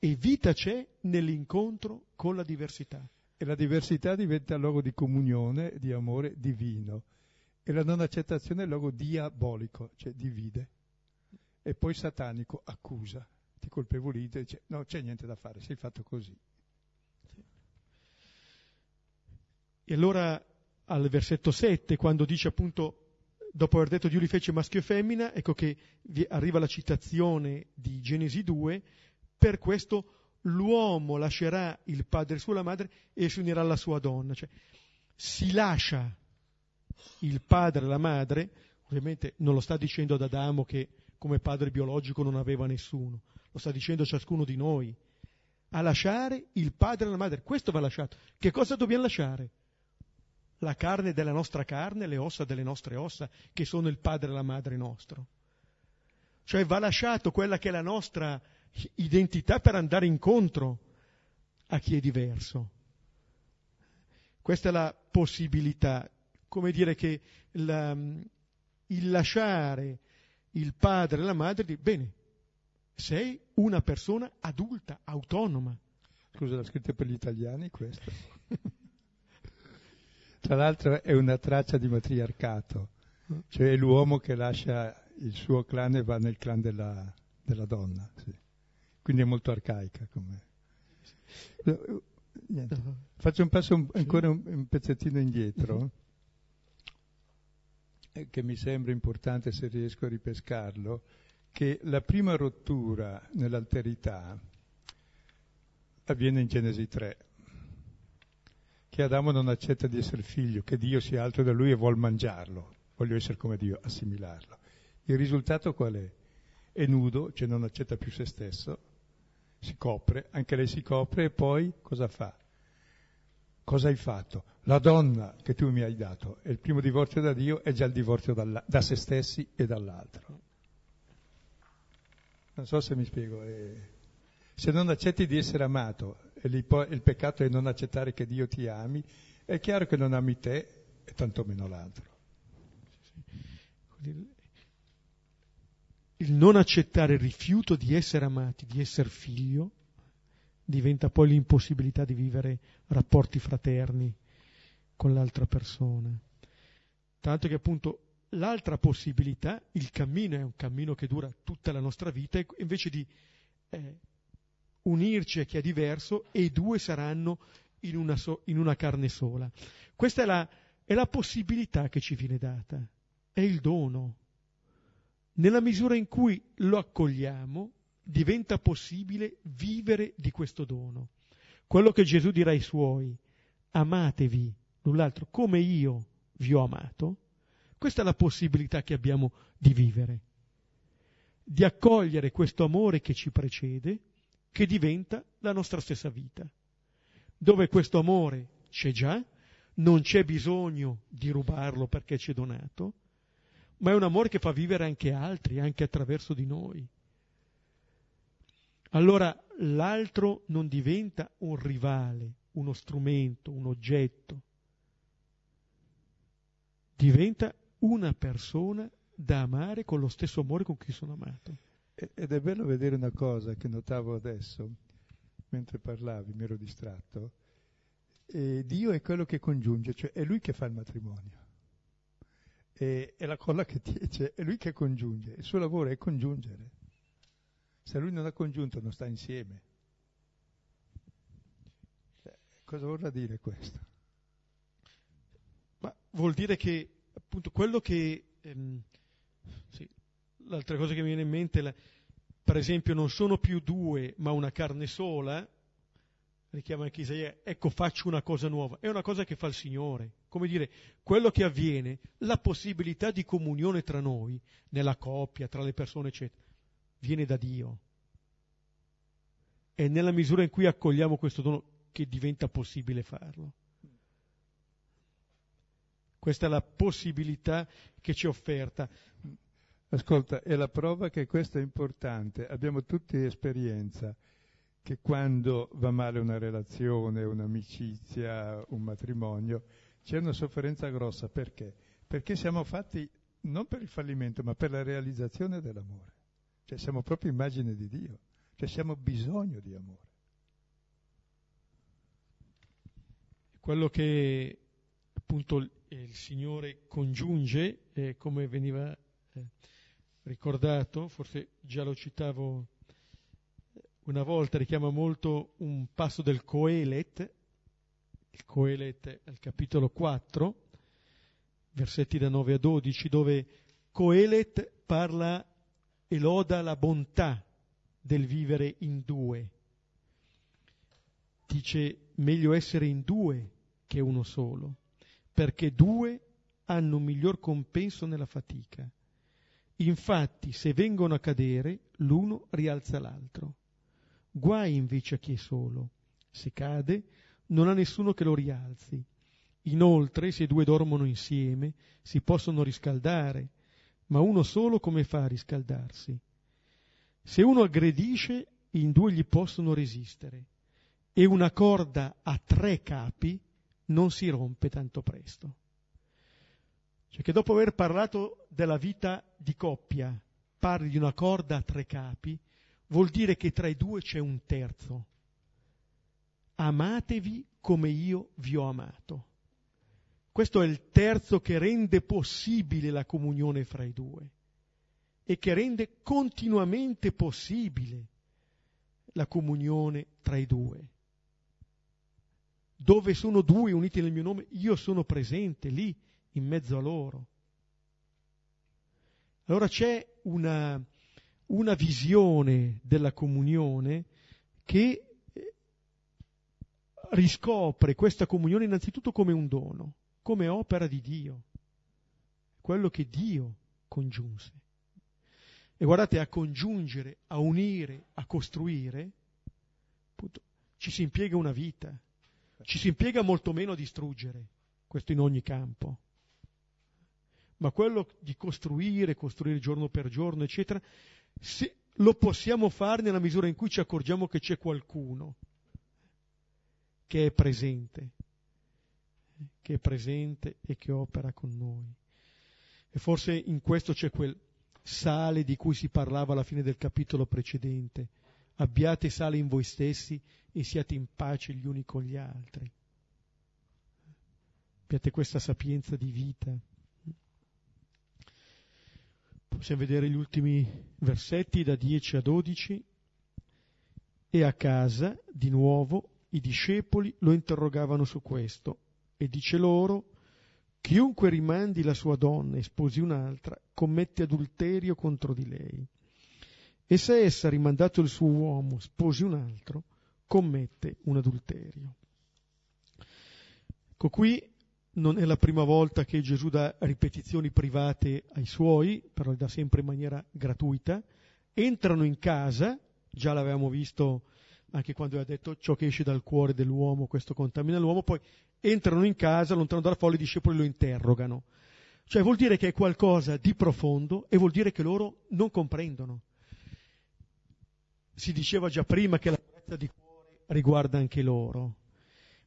e vita c'è nell'incontro con la diversità. E la diversità diventa luogo di comunione, di amore divino. E la non accettazione è luogo diabolico, cioè divide. E poi satanico accusa, ti colpevolizza e dice no, c'è niente da fare, sei fatto così. E allora al versetto 7, quando dice appunto, dopo aver detto Dio li fece maschio e femmina, ecco che arriva la citazione di Genesi 2, per questo l'uomo lascerà il padre e sua la madre e si unirà alla sua donna. Cioè, si lascia il padre e la madre, ovviamente non lo sta dicendo ad Adamo che come padre biologico non aveva nessuno, lo sta dicendo a ciascuno di noi, a lasciare il padre e la madre. Questo va lasciato. Che cosa dobbiamo lasciare? la carne della nostra carne, le ossa delle nostre ossa, che sono il padre e la madre nostro. Cioè va lasciato quella che è la nostra identità per andare incontro a chi è diverso. Questa è la possibilità, come dire che la, il lasciare il padre e la madre di bene, sei una persona adulta, autonoma. Scusa, l'ha scritto per gli italiani questo? [LAUGHS] Tra l'altro è una traccia di matriarcato, cioè l'uomo che lascia il suo clan e va nel clan della, della donna. Sì. Quindi è molto arcaica come. Niente. Faccio un passo un, ancora un, un, pezzettino indietro, uh-huh. che mi sembra importante se riesco a ripescarlo, che la prima rottura nell'alterità avviene in Genesi 3 che Adamo non accetta di essere figlio, che Dio sia altro da lui e vuol mangiarlo, voglio essere come Dio, assimilarlo. Il risultato qual è? È nudo, cioè non accetta più se stesso, si copre, anche lei si copre e poi cosa fa? Cosa hai fatto? La donna che tu mi hai dato è il primo divorzio da Dio, è già il divorzio dalla, da se stessi e dall'altro. Non so se mi spiego. Eh. Se non accetti di essere amato e il peccato è non accettare che Dio ti ami, è chiaro che non ami te e tantomeno l'altro. Il non accettare il rifiuto di essere amati, di essere figlio, diventa poi l'impossibilità di vivere rapporti fraterni con l'altra persona. Tanto che appunto l'altra possibilità, il cammino è un cammino che dura tutta la nostra vita, invece di eh, unirci a chi è diverso e i due saranno in una, so, in una carne sola. Questa è la, è la possibilità che ci viene data, è il dono. Nella misura in cui lo accogliamo, diventa possibile vivere di questo dono. Quello che Gesù dirà ai suoi, amatevi l'un l'altro come io vi ho amato, questa è la possibilità che abbiamo di vivere, di accogliere questo amore che ci precede che diventa la nostra stessa vita, dove questo amore c'è già, non c'è bisogno di rubarlo perché ci è donato, ma è un amore che fa vivere anche altri, anche attraverso di noi. Allora l'altro non diventa un rivale, uno strumento, un oggetto, diventa una persona da amare con lo stesso amore con cui sono amato. Ed è bello vedere una cosa che notavo adesso, mentre parlavi, mi ero distratto. E Dio è quello che congiunge, cioè è Lui che fa il matrimonio. E, è la colla che [LAUGHS] cioè è Lui che congiunge, il suo lavoro è congiungere. Se Lui non ha congiunto non sta insieme. Cioè, cosa vorrà dire questo? Ma vuol dire che appunto quello che ehm, sì, l'altra cosa che mi viene in mente, la, per esempio, non sono più due, ma una carne sola, richiama anche Isaia, ecco faccio una cosa nuova, è una cosa che fa il Signore. Come dire, quello che avviene, la possibilità di comunione tra noi, nella coppia, tra le persone, eccetera, viene da Dio. È nella misura in cui accogliamo questo dono che diventa possibile farlo. Questa è la possibilità che ci è offerta. Ascolta, è la prova che questo è importante. Abbiamo tutti esperienza che quando va male una relazione, un'amicizia, un matrimonio, c'è una sofferenza grossa. Perché? Perché siamo fatti non per il fallimento, ma per la realizzazione dell'amore. Cioè siamo proprio immagine di Dio, cioè siamo bisogno di amore. Quello che appunto il Signore congiunge, eh, come veniva eh, ricordato, forse già lo citavo una volta, richiama molto un passo del Coelet, il Coelet al capitolo 4, versetti da 9 a 12, dove Coelet parla e loda la bontà del vivere in due. Dice meglio essere in due che uno solo, perché due hanno un miglior compenso nella fatica. Infatti, se vengono a cadere, l'uno rialza l'altro. Guai invece a chi è solo. Se cade, non ha nessuno che lo rialzi. Inoltre, se due dormono insieme, si possono riscaldare, ma uno solo come fa a riscaldarsi? Se uno aggredisce, in due gli possono resistere, e una corda a tre capi non si rompe tanto presto. Cioè che dopo aver parlato della vita di coppia, parli di una corda a tre capi, vuol dire che tra i due c'è un terzo. Amatevi come io vi ho amato. Questo è il terzo che rende possibile la comunione fra i due e che rende continuamente possibile la comunione tra i due. Dove sono due uniti nel mio nome, io sono presente lì in mezzo a loro. Allora c'è una, una visione della comunione che riscopre questa comunione innanzitutto come un dono, come opera di Dio, quello che Dio congiunse. E guardate, a congiungere, a unire, a costruire, appunto, ci si impiega una vita, ci si impiega molto meno a distruggere, questo in ogni campo ma quello di costruire, costruire giorno per giorno, eccetera, se lo possiamo fare nella misura in cui ci accorgiamo che c'è qualcuno che è presente, che è presente e che opera con noi. E forse in questo c'è quel sale di cui si parlava alla fine del capitolo precedente. Abbiate sale in voi stessi e siate in pace gli uni con gli altri. Abbiate questa sapienza di vita. Possiamo vedere gli ultimi versetti da 10 a 12. E a casa, di nuovo, i discepoli lo interrogavano su questo e dice loro, chiunque rimandi la sua donna e sposi un'altra, commette adulterio contro di lei. E se essa, rimandato il suo uomo, sposi un altro, commette un adulterio. Ecco qui non è la prima volta che Gesù dà ripetizioni private ai suoi, però le dà sempre in maniera gratuita. Entrano in casa, già l'avevamo visto anche quando aveva detto ciò che esce dal cuore dell'uomo, questo contamina l'uomo, poi entrano in casa, lontano dalla folla, i discepoli lo interrogano. Cioè vuol dire che è qualcosa di profondo e vuol dire che loro non comprendono. Si diceva già prima che la durezza di cuore riguarda anche loro.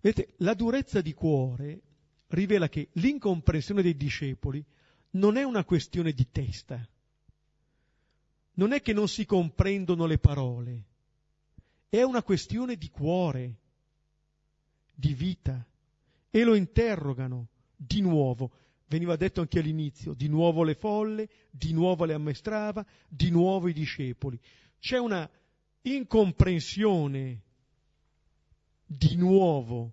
Vedete, la durezza di cuore rivela che l'incomprensione dei discepoli non è una questione di testa, non è che non si comprendono le parole, è una questione di cuore, di vita, e lo interrogano di nuovo. Veniva detto anche all'inizio, di nuovo le folle, di nuovo le ammaestrava, di nuovo i discepoli. C'è una incomprensione di nuovo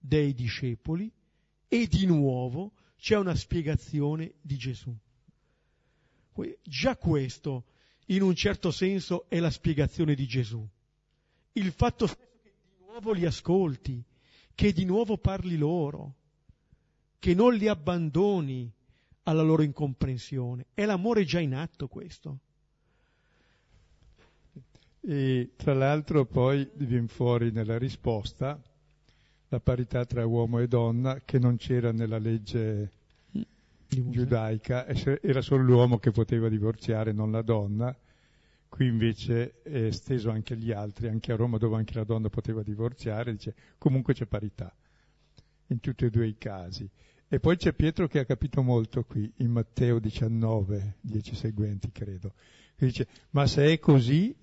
dei discepoli e di nuovo c'è una spiegazione di Gesù. Già questo, in un certo senso, è la spiegazione di Gesù. Il fatto stesso che di nuovo li ascolti, che di nuovo parli loro, che non li abbandoni alla loro incomprensione. È l'amore già in atto questo. E tra l'altro poi viene fuori nella risposta la parità tra uomo e donna che non c'era nella legge giudaica, era solo l'uomo che poteva divorziare, non la donna. Qui invece è esteso anche agli altri, anche a Roma dove anche la donna poteva divorziare, dice comunque c'è parità in tutti e due i casi. E poi c'è Pietro che ha capito molto qui, in Matteo 19, 10 seguenti credo, che dice ma se è così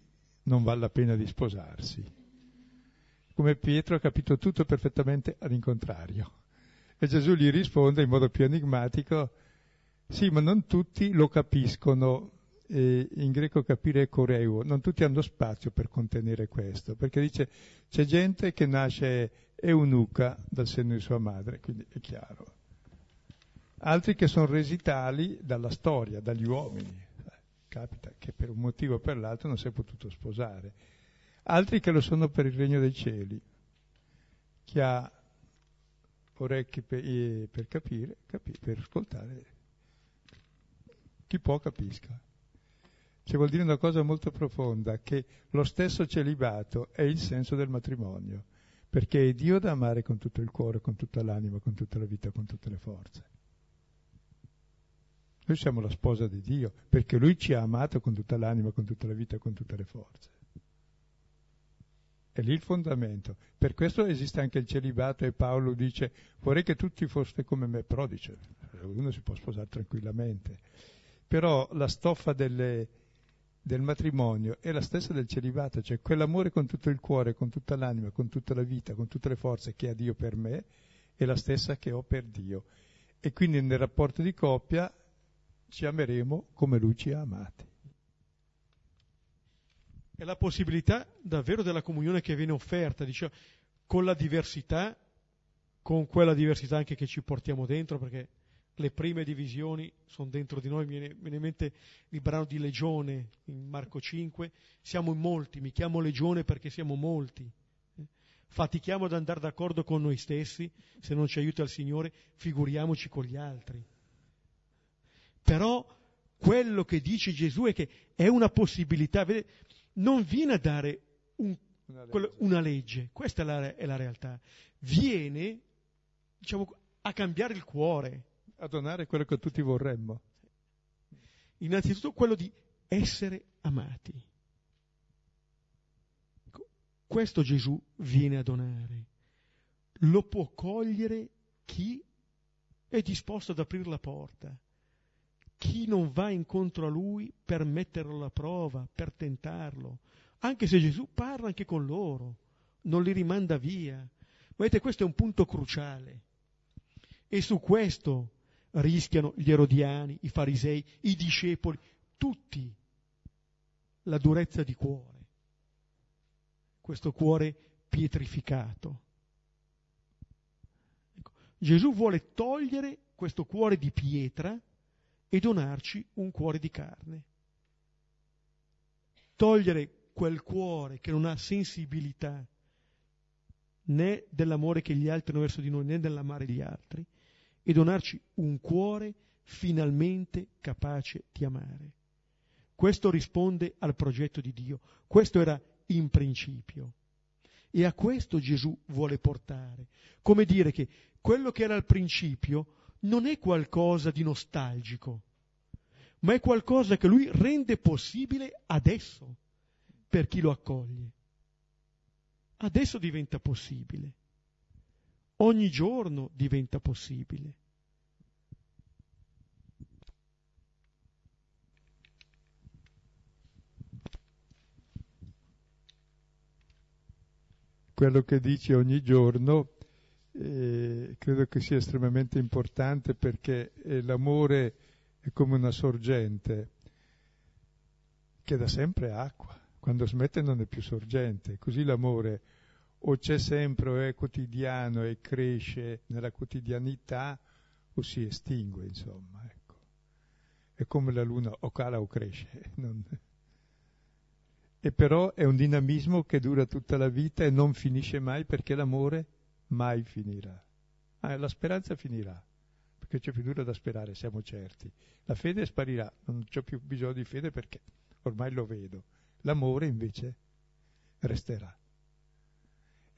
non vale la pena di sposarsi. Come Pietro ha capito tutto perfettamente all'incontrario. E Gesù gli risponde in modo più enigmatico, sì, ma non tutti lo capiscono, e in greco capire è coreuo, non tutti hanno spazio per contenere questo, perché dice c'è gente che nasce eunuca dal seno di sua madre, quindi è chiaro. Altri che sono resi tali dalla storia, dagli uomini, capita che per un motivo o per l'altro non si è potuto sposare, altri che lo sono per il regno dei cieli. Chi ha orecchi per, eh, per capire, capi, per ascoltare, chi può capisca. Cioè vuol dire una cosa molto profonda, che lo stesso celibato è il senso del matrimonio, perché è Dio da amare con tutto il cuore, con tutta l'anima, con tutta la vita, con tutte le forze. Noi siamo la sposa di Dio perché Lui ci ha amato con tutta l'anima, con tutta la vita, con tutte le forze. È lì il fondamento. Per questo esiste anche il celibato e Paolo dice vorrei che tutti foste come me, però dice uno si può sposare tranquillamente. Però la stoffa delle, del matrimonio è la stessa del celibato, cioè quell'amore con tutto il cuore, con tutta l'anima, con tutta la vita, con tutte le forze che ha Dio per me, è la stessa che ho per Dio. E quindi nel rapporto di coppia ci ameremo come Lui ci ha amati. È la possibilità davvero della comunione che viene offerta, diciamo, con la diversità, con quella diversità anche che ci portiamo dentro, perché le prime divisioni sono dentro di noi, mi viene, in mente il brano di Legione in Marco 5, siamo in molti, mi chiamo Legione perché siamo molti. Fatichiamo ad andare d'accordo con noi stessi, se non ci aiuta il Signore, figuriamoci con gli altri. Però quello che dice Gesù è che è una possibilità, non viene a dare un, una, legge. una, legge. questa è la, è la realtà, viene diciamo, a cambiare il cuore. A donare quello che tutti vorremmo. Innanzitutto quello di essere amati. Ecco, questo Gesù viene a donare. Lo può cogliere chi è disposto ad aprire la porta chi non va incontro a lui per metterlo alla prova, per tentarlo, anche se Gesù parla anche con loro, non li rimanda via. Vedete, questo è un punto cruciale. E su questo rischiano gli erodiani, i farisei, i discepoli, tutti la durezza di cuore, questo cuore pietrificato. Ecco, Gesù vuole togliere questo cuore di pietra e donarci un cuore di carne. Togliere quel cuore che non ha sensibilità né dell'amore che gli altri hanno verso di noi, né dell'amare gli altri, e donarci un cuore finalmente capace di amare. Questo risponde al progetto di Dio, questo era in principio. E a questo Gesù vuole portare. Come dire che quello che era al principio non è qualcosa di nostalgico, ma è qualcosa che lui rende possibile adesso per chi lo accoglie. Adesso diventa possibile. Ogni giorno diventa possibile. quello che dici ogni giorno eh, credo che sia estremamente importante perché eh, l'amore è come una sorgente che da sempre acqua, quando smette non è più sorgente, così l'amore o c'è sempre o è quotidiano e cresce nella quotidianità o si estingue, insomma, ecco. È come la luna o cala o cresce, [LAUGHS] non e però è un dinamismo che dura tutta la vita e non finisce mai perché l'amore mai finirà. Ah, la speranza finirà, perché c'è più dura da sperare, siamo certi. La fede sparirà, non c'è più bisogno di fede perché ormai lo vedo. L'amore invece resterà.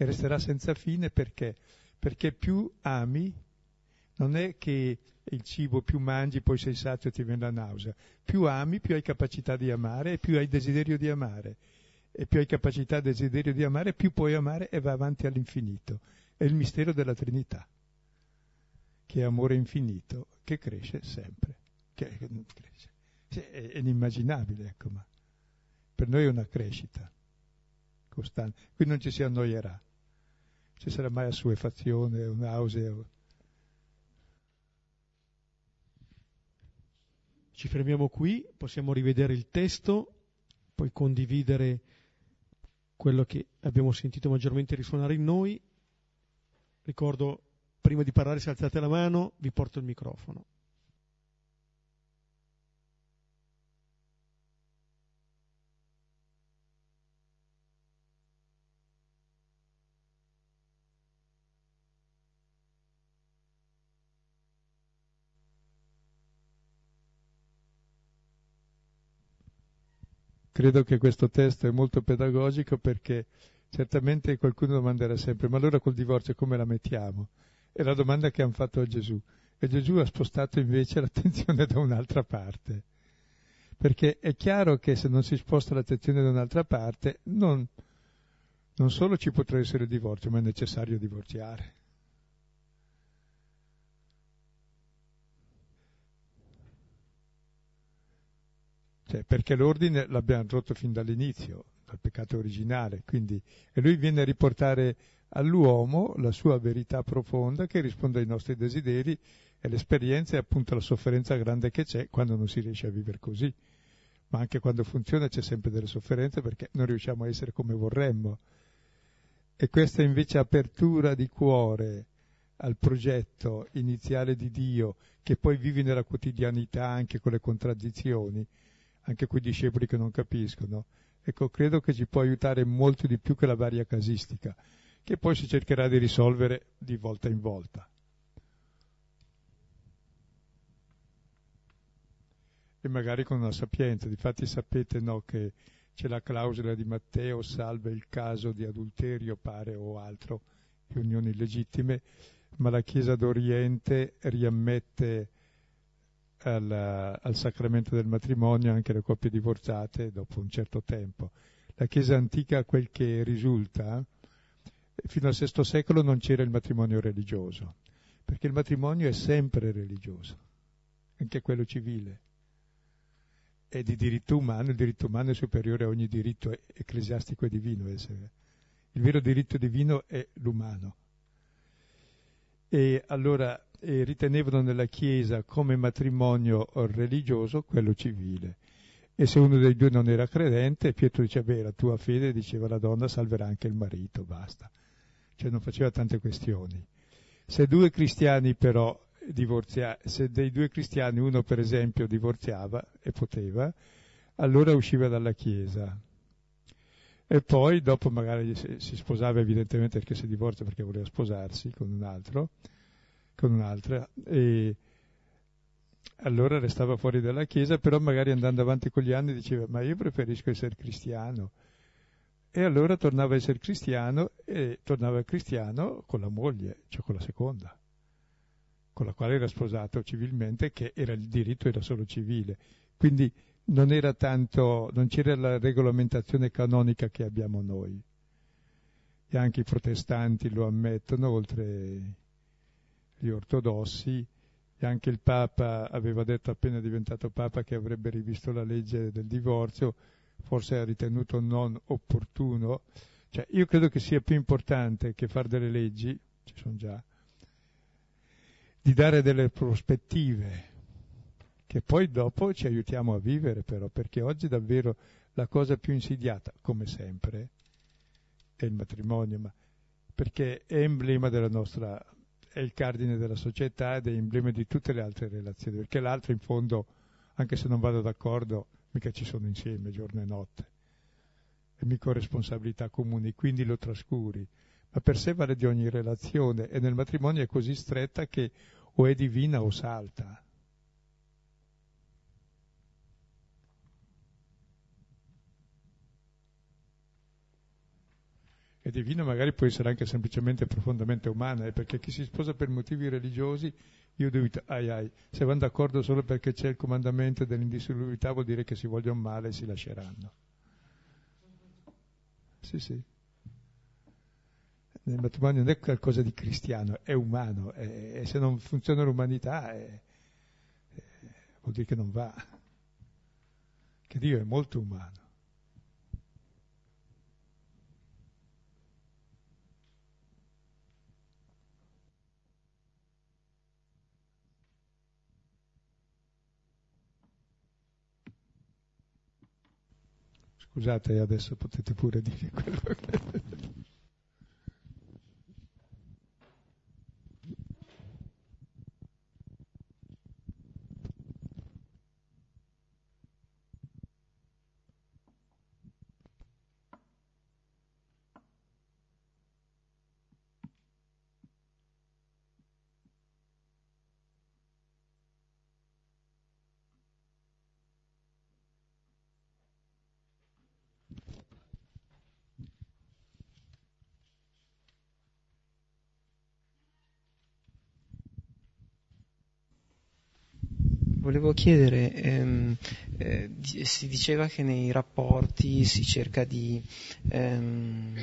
E resterà senza fine perché? Perché più ami, non è che il cibo più mangi, poi sei sazio e ti viene la nausea. Più ami, più hai capacità di amare e più hai desiderio di amare. E più hai capacità e desiderio di amare, più puoi amare e va avanti all'infinito. È il mistero della Trinità, che è amore infinito, che cresce sempre. Che cresce. È inimmaginabile, ecco, ma per noi è una crescita costante. Qui non ci si annoierà. Ci sarà mai assuefazione, nausea. Ci fermiamo qui, possiamo rivedere il testo, poi condividere quello che abbiamo sentito maggiormente risuonare in noi. Ricordo, prima di parlare, se alzate la mano, vi porto il microfono. Credo che questo testo è molto pedagogico perché certamente qualcuno domanderà sempre, ma allora col divorzio come la mettiamo? È la domanda che hanno fatto a Gesù. E Gesù ha spostato invece [LAUGHS] l'attenzione da un'altra parte. Perché è chiaro che se non si sposta l'attenzione da un'altra parte, non, non solo ci potrà essere il divorzio, ma è necessario divorziare. Cioè, perché l'ordine l'abbiamo rotto fin dall'inizio, dal peccato originale, quindi, e lui viene a riportare all'uomo la sua verità profonda che risponde ai nostri desideri e l'esperienza è appunto la sofferenza grande che c'è quando non si riesce a vivere così. Ma anche quando funziona c'è sempre delle sofferenze perché non riusciamo a essere come vorremmo. E questa invece apertura di cuore al progetto iniziale di Dio, che poi vivi nella quotidianità anche con le contraddizioni, anche quei discepoli che non capiscono. Ecco, credo che ci può aiutare molto di più che la varia casistica, che poi si cercherà di risolvere di volta in volta. E magari con una sapienza. Difatti sapete no, che c'è la clausola di Matteo, salve il caso di adulterio, pare o altro, di unioni legittime, ma la Chiesa d'Oriente riammette al, al, sacramento del matrimonio anche le coppie divorzate dopo un certo tempo. La Chiesa antica, quel che risulta, fino al VI secolo non c'era il matrimonio religioso, perché il matrimonio è sempre religioso, anche quello civile. È di diritto umano, il diritto umano è superiore a ogni diritto ecclesiastico e divino. Il vero diritto divino è l'umano. E allora e ritenevano nella Chiesa come matrimonio religioso quello civile. E se uno dei due non era credente, Pietro diceva, beh, la tua fede, diceva la donna, salverà anche il marito, basta. Cioè non faceva tante questioni. Se due cristiani però divorzia, se dei due cristiani uno per esempio divorziava e poteva, allora usciva dalla Chiesa. E poi dopo magari si sposava evidentemente perché si divorzia perché voleva sposarsi con un altro, con un'altra e allora restava fuori dalla Chiesa, però magari andando avanti con gli anni diceva ma io preferisco essere cristiano. E allora tornava a essere cristiano e tornava cristiano con la moglie, cioè con la seconda, con la quale era sposato civilmente, che era il diritto era solo civile. Quindi non era tanto, non c'era la regolamentazione canonica che abbiamo noi. E anche i protestanti lo ammettono, oltre gli ortodossi, e anche il Papa aveva detto appena diventato Papa che avrebbe rivisto la legge del divorzio, forse ha ritenuto non opportuno. Cioè, io credo che sia più importante che fare delle leggi, ci sono già, di dare delle prospettive, che poi dopo ci aiutiamo a vivere però, perché oggi davvero la cosa più insidiata, come sempre, è il matrimonio, ma perché è emblema della nostra è il cardine della società ed è emblema di tutte le altre relazioni, perché l'altro in fondo, anche se non vado d'accordo, mica ci sono insieme giorno e notte. È mica responsabilità comuni, quindi lo trascuri. Ma per sé vale di ogni relazione e nel matrimonio è così stretta che o è divina o salta. È divina magari può essere anche semplicemente profondamente umana, eh, perché chi si sposa per motivi religiosi, io dubito, ai ai, se vanno d'accordo solo perché c'è il comandamento dell'indissolubilità vuol dire che si vogliono male e si lasceranno. Sì, sì. Nel matrimonio non è qualcosa di cristiano, è umano, e se non funziona l'umanità è, è, vuol dire che non va, che Dio è molto umano. Scusate, adesso potete pure dire quello che... volevo chiedere, ehm, eh, si diceva che nei rapporti si cerca di ehm,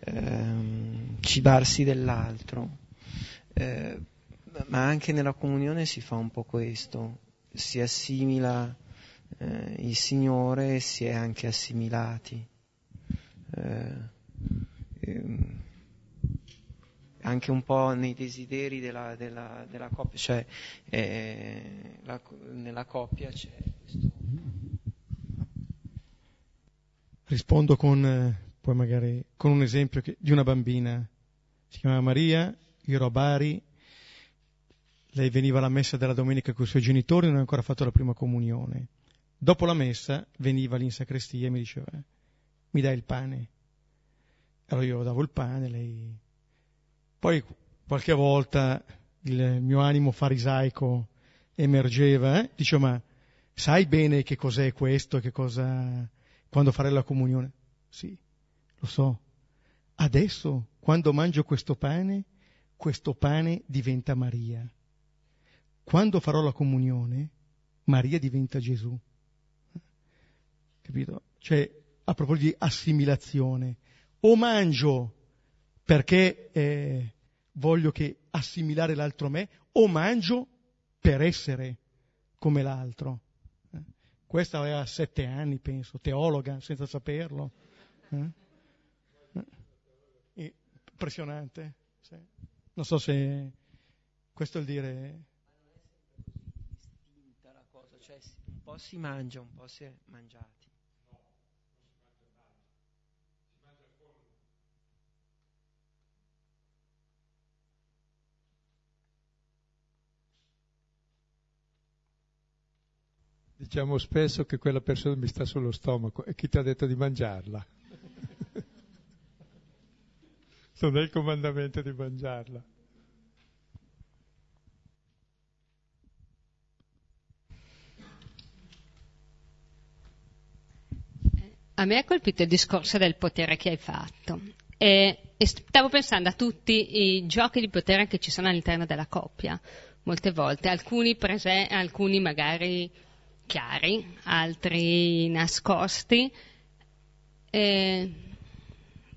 ehm, cibarsi dell'altro, eh, ma anche nella comunione si fa un po' questo, si assimila eh, il Signore e si è anche assimilati. Eh, ehm, anche un po' nei desideri della, della, della coppia, cioè eh, la, nella coppia c'è questo. Rispondo con, eh, poi magari, con un esempio che, di una bambina, si chiamava Maria, io ero a Bari, lei veniva alla messa della domenica con i suoi genitori, non aveva ancora fatto la prima comunione. Dopo la messa veniva lì in sacrestia e mi diceva, mi dai il pane? Allora io davo il pane, lei poi qualche volta il mio animo farisaico emergeva, eh? dice ma sai bene che cos'è questo, che cosa... quando fare la comunione? Sì, lo so. Adesso, quando mangio questo pane, questo pane diventa Maria. Quando farò la comunione, Maria diventa Gesù. Capito? Cioè, a proposito di assimilazione, o mangio perché eh, voglio che assimilare l'altro me, o mangio per essere come l'altro. Eh? Questa aveva sette anni, penso, teologa, senza saperlo. Eh? Eh? Impressionante. Sì. Non so se questo è il dire... cioè un po' si mangia, un po' si è mangiati. Diciamo spesso che quella persona mi sta sullo stomaco e chi ti ha detto di mangiarla? [LAUGHS] non è il comandamento di mangiarla. A me ha colpito il discorso del potere che hai fatto e, e stavo pensando a tutti i giochi di potere che ci sono all'interno della coppia molte volte, alcuni, prese- alcuni magari chiari, altri nascosti. Eh,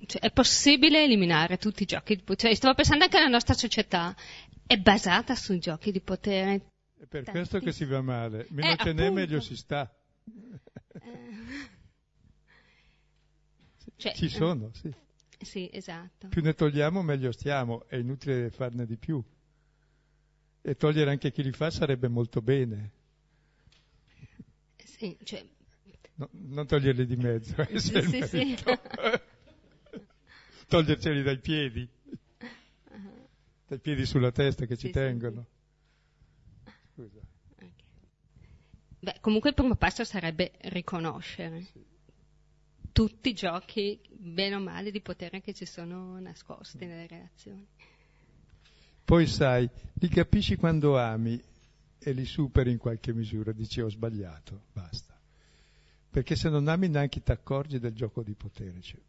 cioè, è possibile eliminare tutti i giochi di potere. Cioè, stavo pensando anche alla nostra società, è basata sui giochi di potere. È per Tanti. questo che si va male, meno eh, ce n'è meglio si sta. Eh. Cioè, Ci sono, sì. Sì, esatto. Più ne togliamo meglio stiamo, è inutile farne di più. E togliere anche chi li fa sarebbe molto bene. Sì, cioè... no, non toglierli di mezzo, eh, sì, sì, sì. [LAUGHS] Toglierceli dai piedi, uh-huh. dai piedi sulla testa che ci tengono. Scusa. Okay. Beh, comunque il primo passo sarebbe riconoscere tutti i giochi, bene o male, di potere che ci sono nascosti nelle relazioni. Poi sai, li capisci quando ami e li superi in qualche misura, dici ho sbagliato, basta. Perché se non ami neanche ti accorgi del gioco di potere. Cioè,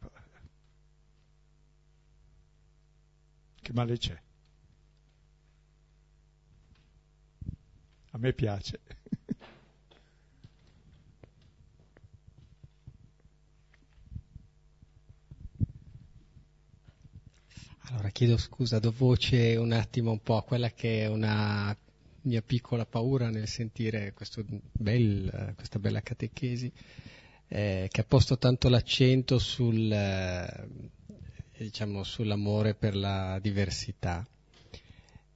che male c'è? A me piace. [LAUGHS] Allora chiedo scusa, do voce un attimo un po' a quella che è una mia piccola paura nel sentire bel, questa bella catechesi eh, che ha posto tanto l'accento sul, eh, diciamo, sull'amore per la diversità.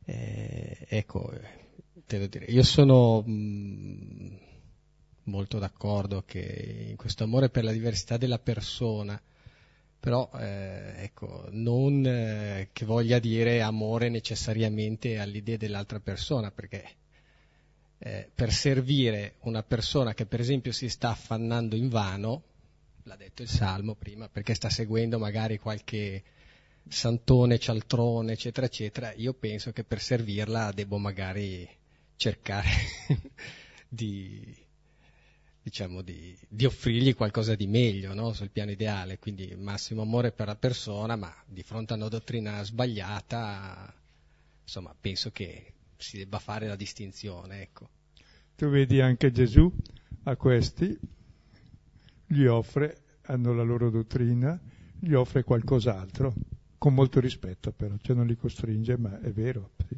Eh, ecco, devo dire, io sono mh, mm, molto d'accordo che in questo amore per la diversità della persona però eh, ecco, non eh, che voglia dire amore necessariamente all'idea dell'altra persona, perché eh, per servire una persona che per esempio si sta affannando in vano, l'ha detto il Salmo prima, perché sta seguendo magari qualche santone, cialtrone, eccetera, eccetera, io penso che per servirla devo magari cercare [LAUGHS] di diciamo, di, di, offrirgli qualcosa di meglio no? sul piano ideale, quindi massimo amore per la persona, ma di fronte a una dottrina sbagliata, insomma, penso che si debba fare la distinzione. Ecco. Tu vedi anche Gesù a questi, gli offre, hanno la loro dottrina, gli offre qualcos'altro, con molto rispetto però, cioè non li costringe, ma è vero. Sì.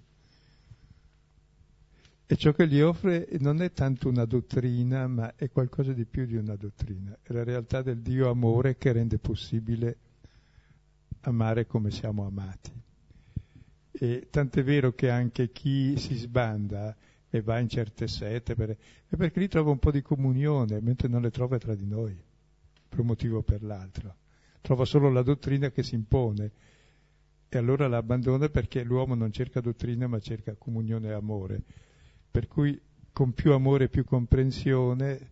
E ciò che gli offre non è tanto una dottrina, ma è qualcosa di più di una dottrina. È la realtà del Dio amore che rende possibile amare come siamo amati. E tant'è vero che anche chi si sbanda e va in certe sette, per... è perché lì trova un po' di comunione, mentre non le trova tra di noi, per un motivo o per l'altro. Trova solo la dottrina che si impone e allora la abbandona perché l'uomo non cerca dottrina ma cerca comunione e amore per cui con più amore e più comprensione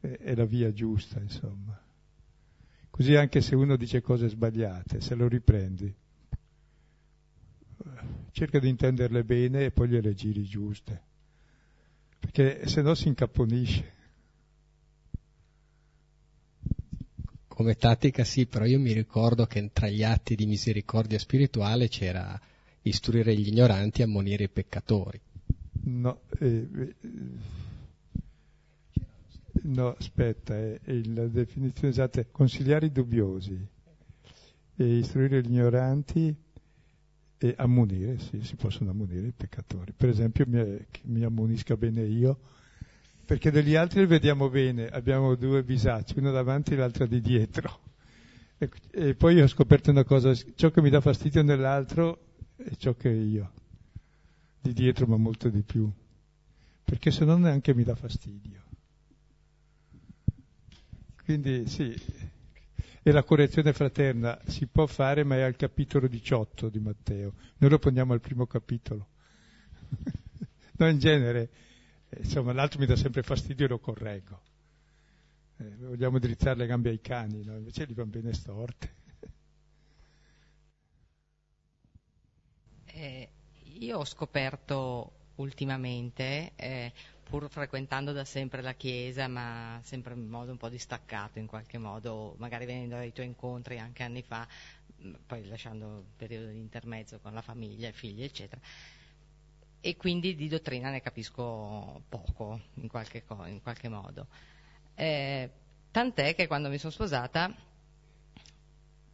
eh, è la via giusta, insomma. Così anche se uno dice cose sbagliate, se lo riprendi, cerca di intenderle bene e poi gliele giri giuste, perché se no si incapponisce. Come tattica sì, però io mi ricordo che tra gli atti di misericordia spirituale c'era istruire gli ignoranti e ammonire i peccatori. No, eh, eh, no aspetta, è la definizione esatta è consigliare i dubbiosi, e istruire gli ignoranti e ammonire, sì, si possono ammonire i peccatori. Per esempio mi, che mi ammonisca bene io, perché degli altri li vediamo bene, abbiamo due bisacci, uno davanti e l'altro di dietro. E, e poi ho scoperto una cosa, ciò che mi dà fastidio nell'altro è ciò che io di dietro, ma molto di più, perché se no neanche mi dà fastidio. Quindi sì, e la correzione fraterna si può fare, ma è al capitolo 18 di Matteo. Noi lo poniamo al primo capitolo. [LAUGHS] no, in genere, eh, insomma, l'altro mi dà sempre fastidio e lo correggo. Eh, vogliamo drizzare le gambe ai cani, no? invece gli vanno bene storte. eh, io ho scoperto ultimamente, eh, pur frequentando da sempre la chiesa, ma sempre in modo un po' distaccato in qualche modo, magari venendo ai tuoi incontri anche anni fa, mm, poi lasciando il periodo di intermezzo con la famiglia, i figli, eccetera, e quindi di dottrina ne capisco poco in qualche, co- in qualche modo. Eh, tant'è che quando mi sono sposata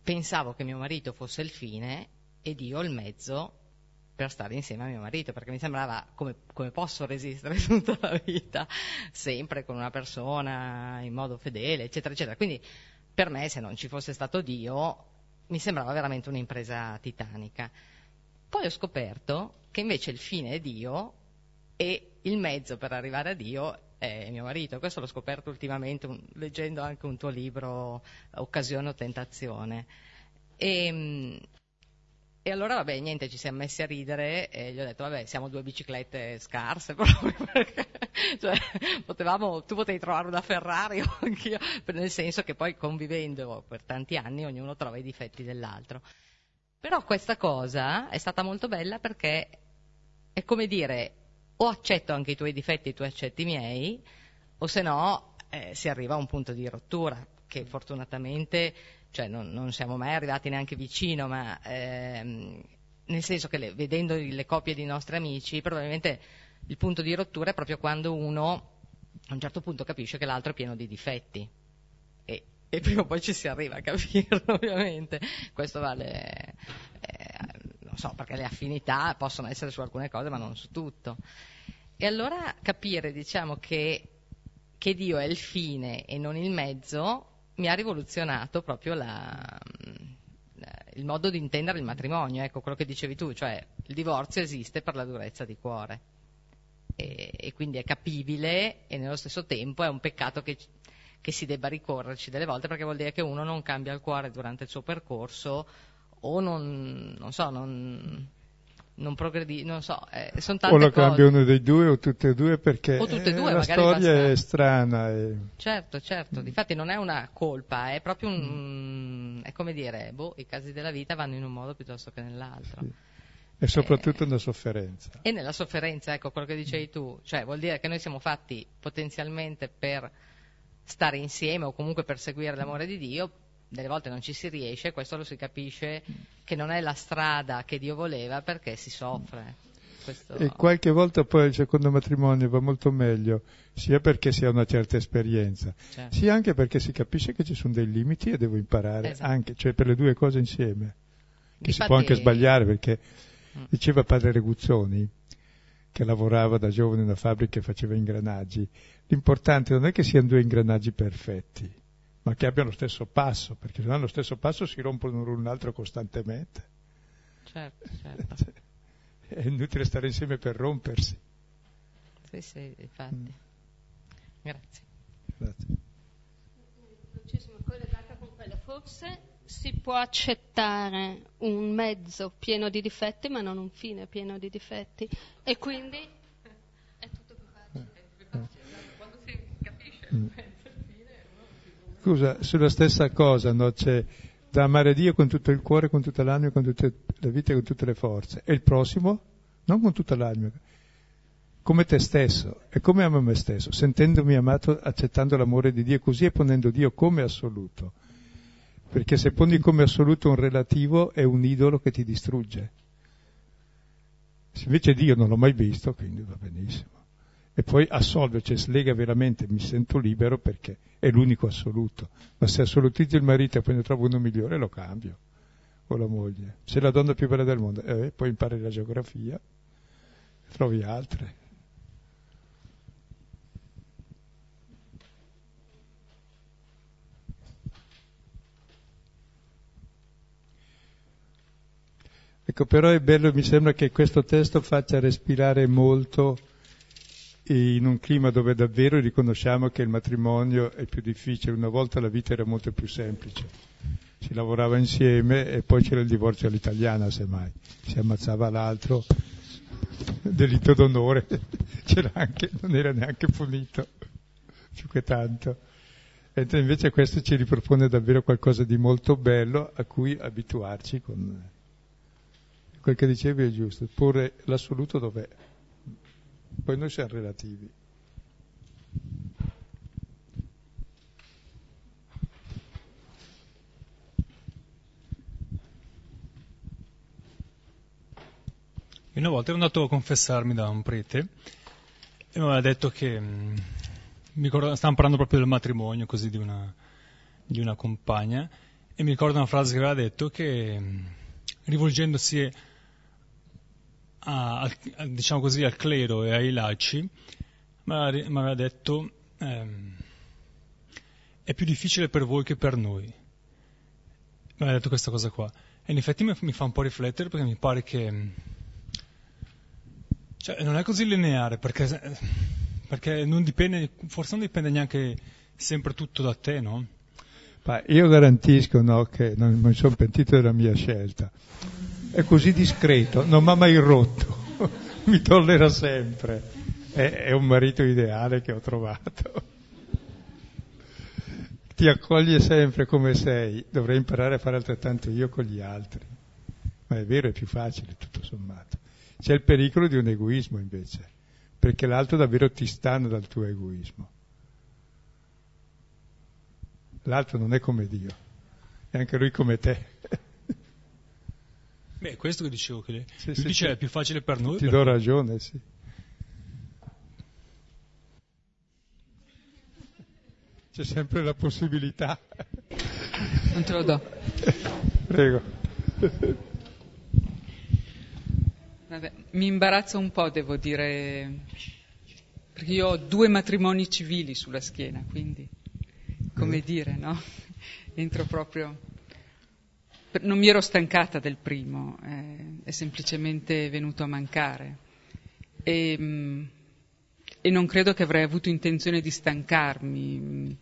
pensavo che mio marito fosse il fine ed io il mezzo per stare insieme a mio marito, perché mi sembrava come, come, posso resistere [LAUGHS] tutta la vita, sempre con una persona in modo fedele, eccetera, eccetera. Quindi per me, se non ci fosse stato Dio, mi sembrava veramente un'impresa titanica. Poi ho scoperto che invece il fine è Dio e il mezzo per arrivare a Dio è mio marito. Questo l'ho scoperto ultimamente un, leggendo anche un tuo libro, Occasione o Tentazione. E, ehm, e allora, vabbè, niente, ci siamo messi a ridere e gli ho detto, vabbè, siamo due biciclette scarse [LAUGHS] proprio perché, cioè, potevamo, tu potevi trovare una Ferrari o anch'io, nel senso che poi convivendo per tanti anni ognuno trova i difetti dell'altro. Però questa cosa è stata molto bella perché è come dire, o accetto anche i tuoi difetti e tu accetti i miei, o se no eh, si arriva a un punto di rottura che fortunatamente cioè non, non siamo mai arrivati neanche vicino, ma ehm, nel senso che le, vedendo le coppie di nostri amici, probabilmente il punto di rottura è proprio quando uno a un certo punto capisce che l'altro è pieno di difetti. E, e prima o poi ci si arriva a capirlo, [LAUGHS] ovviamente. Questo vale, eh, non so, perché le affinità possono essere su alcune cose, ma non su tutto. E allora capire, diciamo, che, che Dio è il fine e non il mezzo, mi ha rivoluzionato proprio la, il modo di intendere il matrimonio, ecco quello che dicevi tu, cioè il divorzio esiste per la durezza di cuore. E, e quindi è capibile e nello stesso tempo è un peccato che, che, si debba ricorrerci delle volte perché vuol dire che uno non cambia il cuore durante il suo percorso o non, non so, non, non progredi, non so, eh, sono tante O lo cose. cambia uno dei due o tutte e due perché O tutte e due, eh, la storia basta- è strana. E... Certo, certo, difatti non è una colpa, è proprio un, è come dire, boh, i casi della vita vanno in un modo piuttosto che nell'altro. Sì. E soprattutto una sofferenza. E nella sofferenza, ecco quello che dicevi tu, cioè vuol dire che noi siamo fatti potenzialmente per stare insieme o comunque per seguire l'amore di Dio, delle volte non ci si riesce, questo lo si capisce che non è la strada che Dio voleva perché si soffre. Questo... E qualche volta poi il secondo matrimonio va molto meglio, sia perché si ha una certa esperienza, Certo. sia anche perché si capisce che ci sono dei limiti e devo imparare Esatto. anche, cioè per le due cose insieme. Che si Difatti- può anche sbagliare perché Mm. diceva padre Reguzzoni che lavorava da giovane in una fabbrica e faceva ingranaggi. L'importante non è che siano due ingranaggi perfetti, ma che abbiano lo stesso passo, perché se non hanno lo stesso passo si rompono l'uno l'altro costantemente. Certo, certo. [LAUGHS] È inutile stare insieme per rompersi. Sì, sì, infatti. Mm. Grazie. Grazie. Forse si può accettare un mezzo pieno di difetti, ma non un fine pieno di difetti. E quindi è tutto più facile. Scusa, sulla stessa cosa, no? C'è da amare Dio con tutto il cuore, con tutta l'anima, con tutta la vita e con tutte le forze. E il prossimo? Non con tutta l'anima, come te stesso. E come amo me stesso? Sentendomi amato, accettando l'amore di Dio così e ponendo Dio come assoluto. Perché se poni come assoluto un relativo è un idolo che ti distrugge. Se invece Dio non l'ho mai visto, quindi va benissimo e poi assolve, cioè slega veramente, mi sento libero perché è l'unico assoluto. Ma se assolutizzo il marito e poi ne trovo uno migliore, lo cambio. O la moglie. Se la donna più bella del mondo, eh, poi impari la geografia, trovi altre. Ecco, però è bello, mi sembra che questo testo faccia respirare molto in un clima dove davvero riconosciamo che il matrimonio è più difficile, una volta la vita era molto più semplice, si lavorava insieme e poi c'era il divorzio all'italiana semmai, si ammazzava l'altro, delitto d'onore, [LAUGHS] c'era anche, non era neanche punito, più che tanto. Mentre invece questo ci ripropone davvero qualcosa di molto bello a cui abituarci con quel che dicevi è giusto, porre l'assoluto dov'è poi noi siamo relativi. Una volta ero andato a confessarmi da un prete e mi aveva detto che mm, stavamo parlando proprio del matrimonio, così di una, di una compagna, e mi ricordo una frase che aveva detto che mm, rivolgendosi a, a, diciamo così, al clero e ai laici, mi aveva detto ehm, è più difficile per voi che per noi. Mi aveva detto questa cosa qua. E in effetti mi, mi fa un po' riflettere perché mi pare che cioè, non è così lineare perché, perché non dipende, forse non dipende neanche sempre tutto da te, no? Ma io garantisco no, che non mi sono pentito della mia scelta. È così discreto, non mi ha mai rotto, [LAUGHS] mi tollera sempre. È, è un marito ideale che ho trovato ti accoglie sempre come sei, dovrei imparare a fare altrettanto io con gli altri. Ma è vero, è più facile tutto sommato. C'è il pericolo di un egoismo invece, perché l'altro davvero ti stanno dal tuo egoismo. L'altro non è come Dio, è anche lui come te. Beh, è questo che dicevo, che sì, lui sì, dice sì. è più facile per noi. Ti do ragione, sì. C'è sempre la possibilità. Non te lo do. Prego. Vabbè, mi imbarazza un po', devo dire, perché io ho due matrimoni civili sulla schiena, quindi, come mm. dire, no? Entro proprio... Non mi ero stancata del primo, eh, è semplicemente venuto a mancare. E, mm, e non credo che avrei avuto intenzione di stancarmi,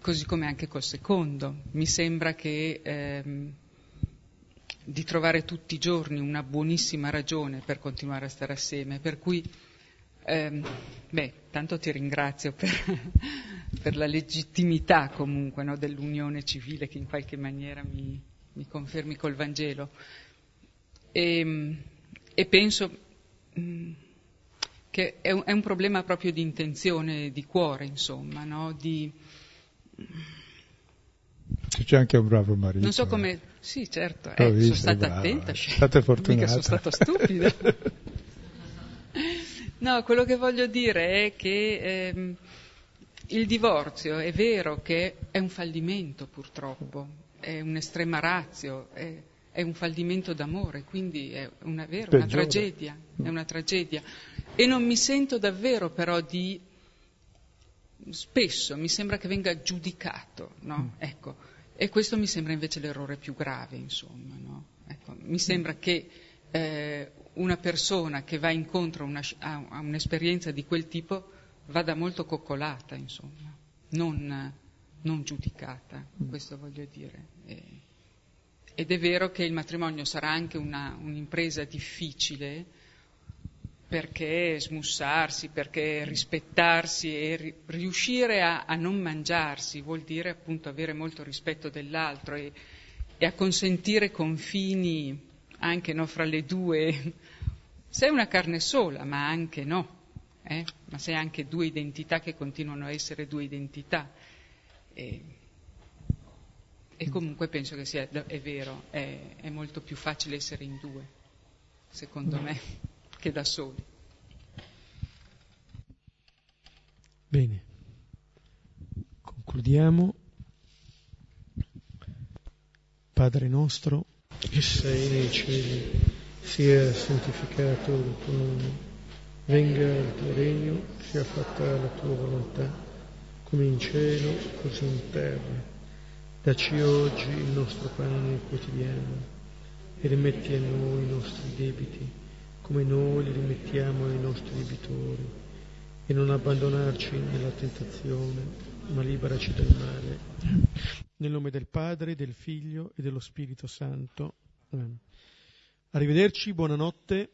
così come anche col secondo. Mi sembra che ehm, di trovare tutti i giorni una buonissima ragione per continuare a stare assieme, per cui ehm, beh, tanto ti ringrazio per, [LAUGHS] per la legittimità comunque no, dell'unione civile che in qualche maniera mi, mi confermi col Vangelo. E, ehm, e penso mh, mm, che è un, è un, problema proprio di intenzione, di cuore, insomma, no? di... C'è anche un bravo marito. Non so come... Eh. Sì, certo, eh, sono stata brava. attenta. State fortunata. Mica sono stata stupida. [LAUGHS] no, quello che voglio dire è che ehm, il divorzio è vero che è un fallimento purtroppo, è un'estrema razio, è, è un fallimento d'amore, quindi è una, vero, una tragedia, è una tragedia. E non mi sento davvero però di spesso mi sembra che venga giudicato, no? Mm. Ecco. E questo mi sembra invece l'errore più grave, insomma, no? ecco. Mi sembra che eh, una persona che va incontro una, a, un'esperienza di quel tipo vada molto coccolata, insomma, non, non giudicata, mm. questo voglio dire. E, ed è vero che il matrimonio sarà anche una, un'impresa difficile, perché smussarsi, perché rispettarsi e ri- riuscire a, a, non mangiarsi vuol dire appunto avere molto rispetto dell'altro e, e a consentire confini anche no, fra le due. Sei una carne sola, ma anche no, eh? ma sei anche due identità che continuano a essere due identità. E, e comunque penso che sia è vero, è, è molto più facile essere in due, secondo me [LAUGHS] che da soli. Bene, concludiamo. Padre nostro, che sei nei cieli, sia santificato il tuo nome, venga il tuo regno, sia fatta la tua volontà, come in cielo, così in terra. Dacci oggi il nostro pane quotidiano e rimetti a noi i nostri debiti come noi li rimettiamo ai nostri debitori, e non abbandonarci nella tentazione, ma liberaci dal male. Nel nome del Padre, del Figlio e dello Spirito Santo. Arrivederci, buonanotte.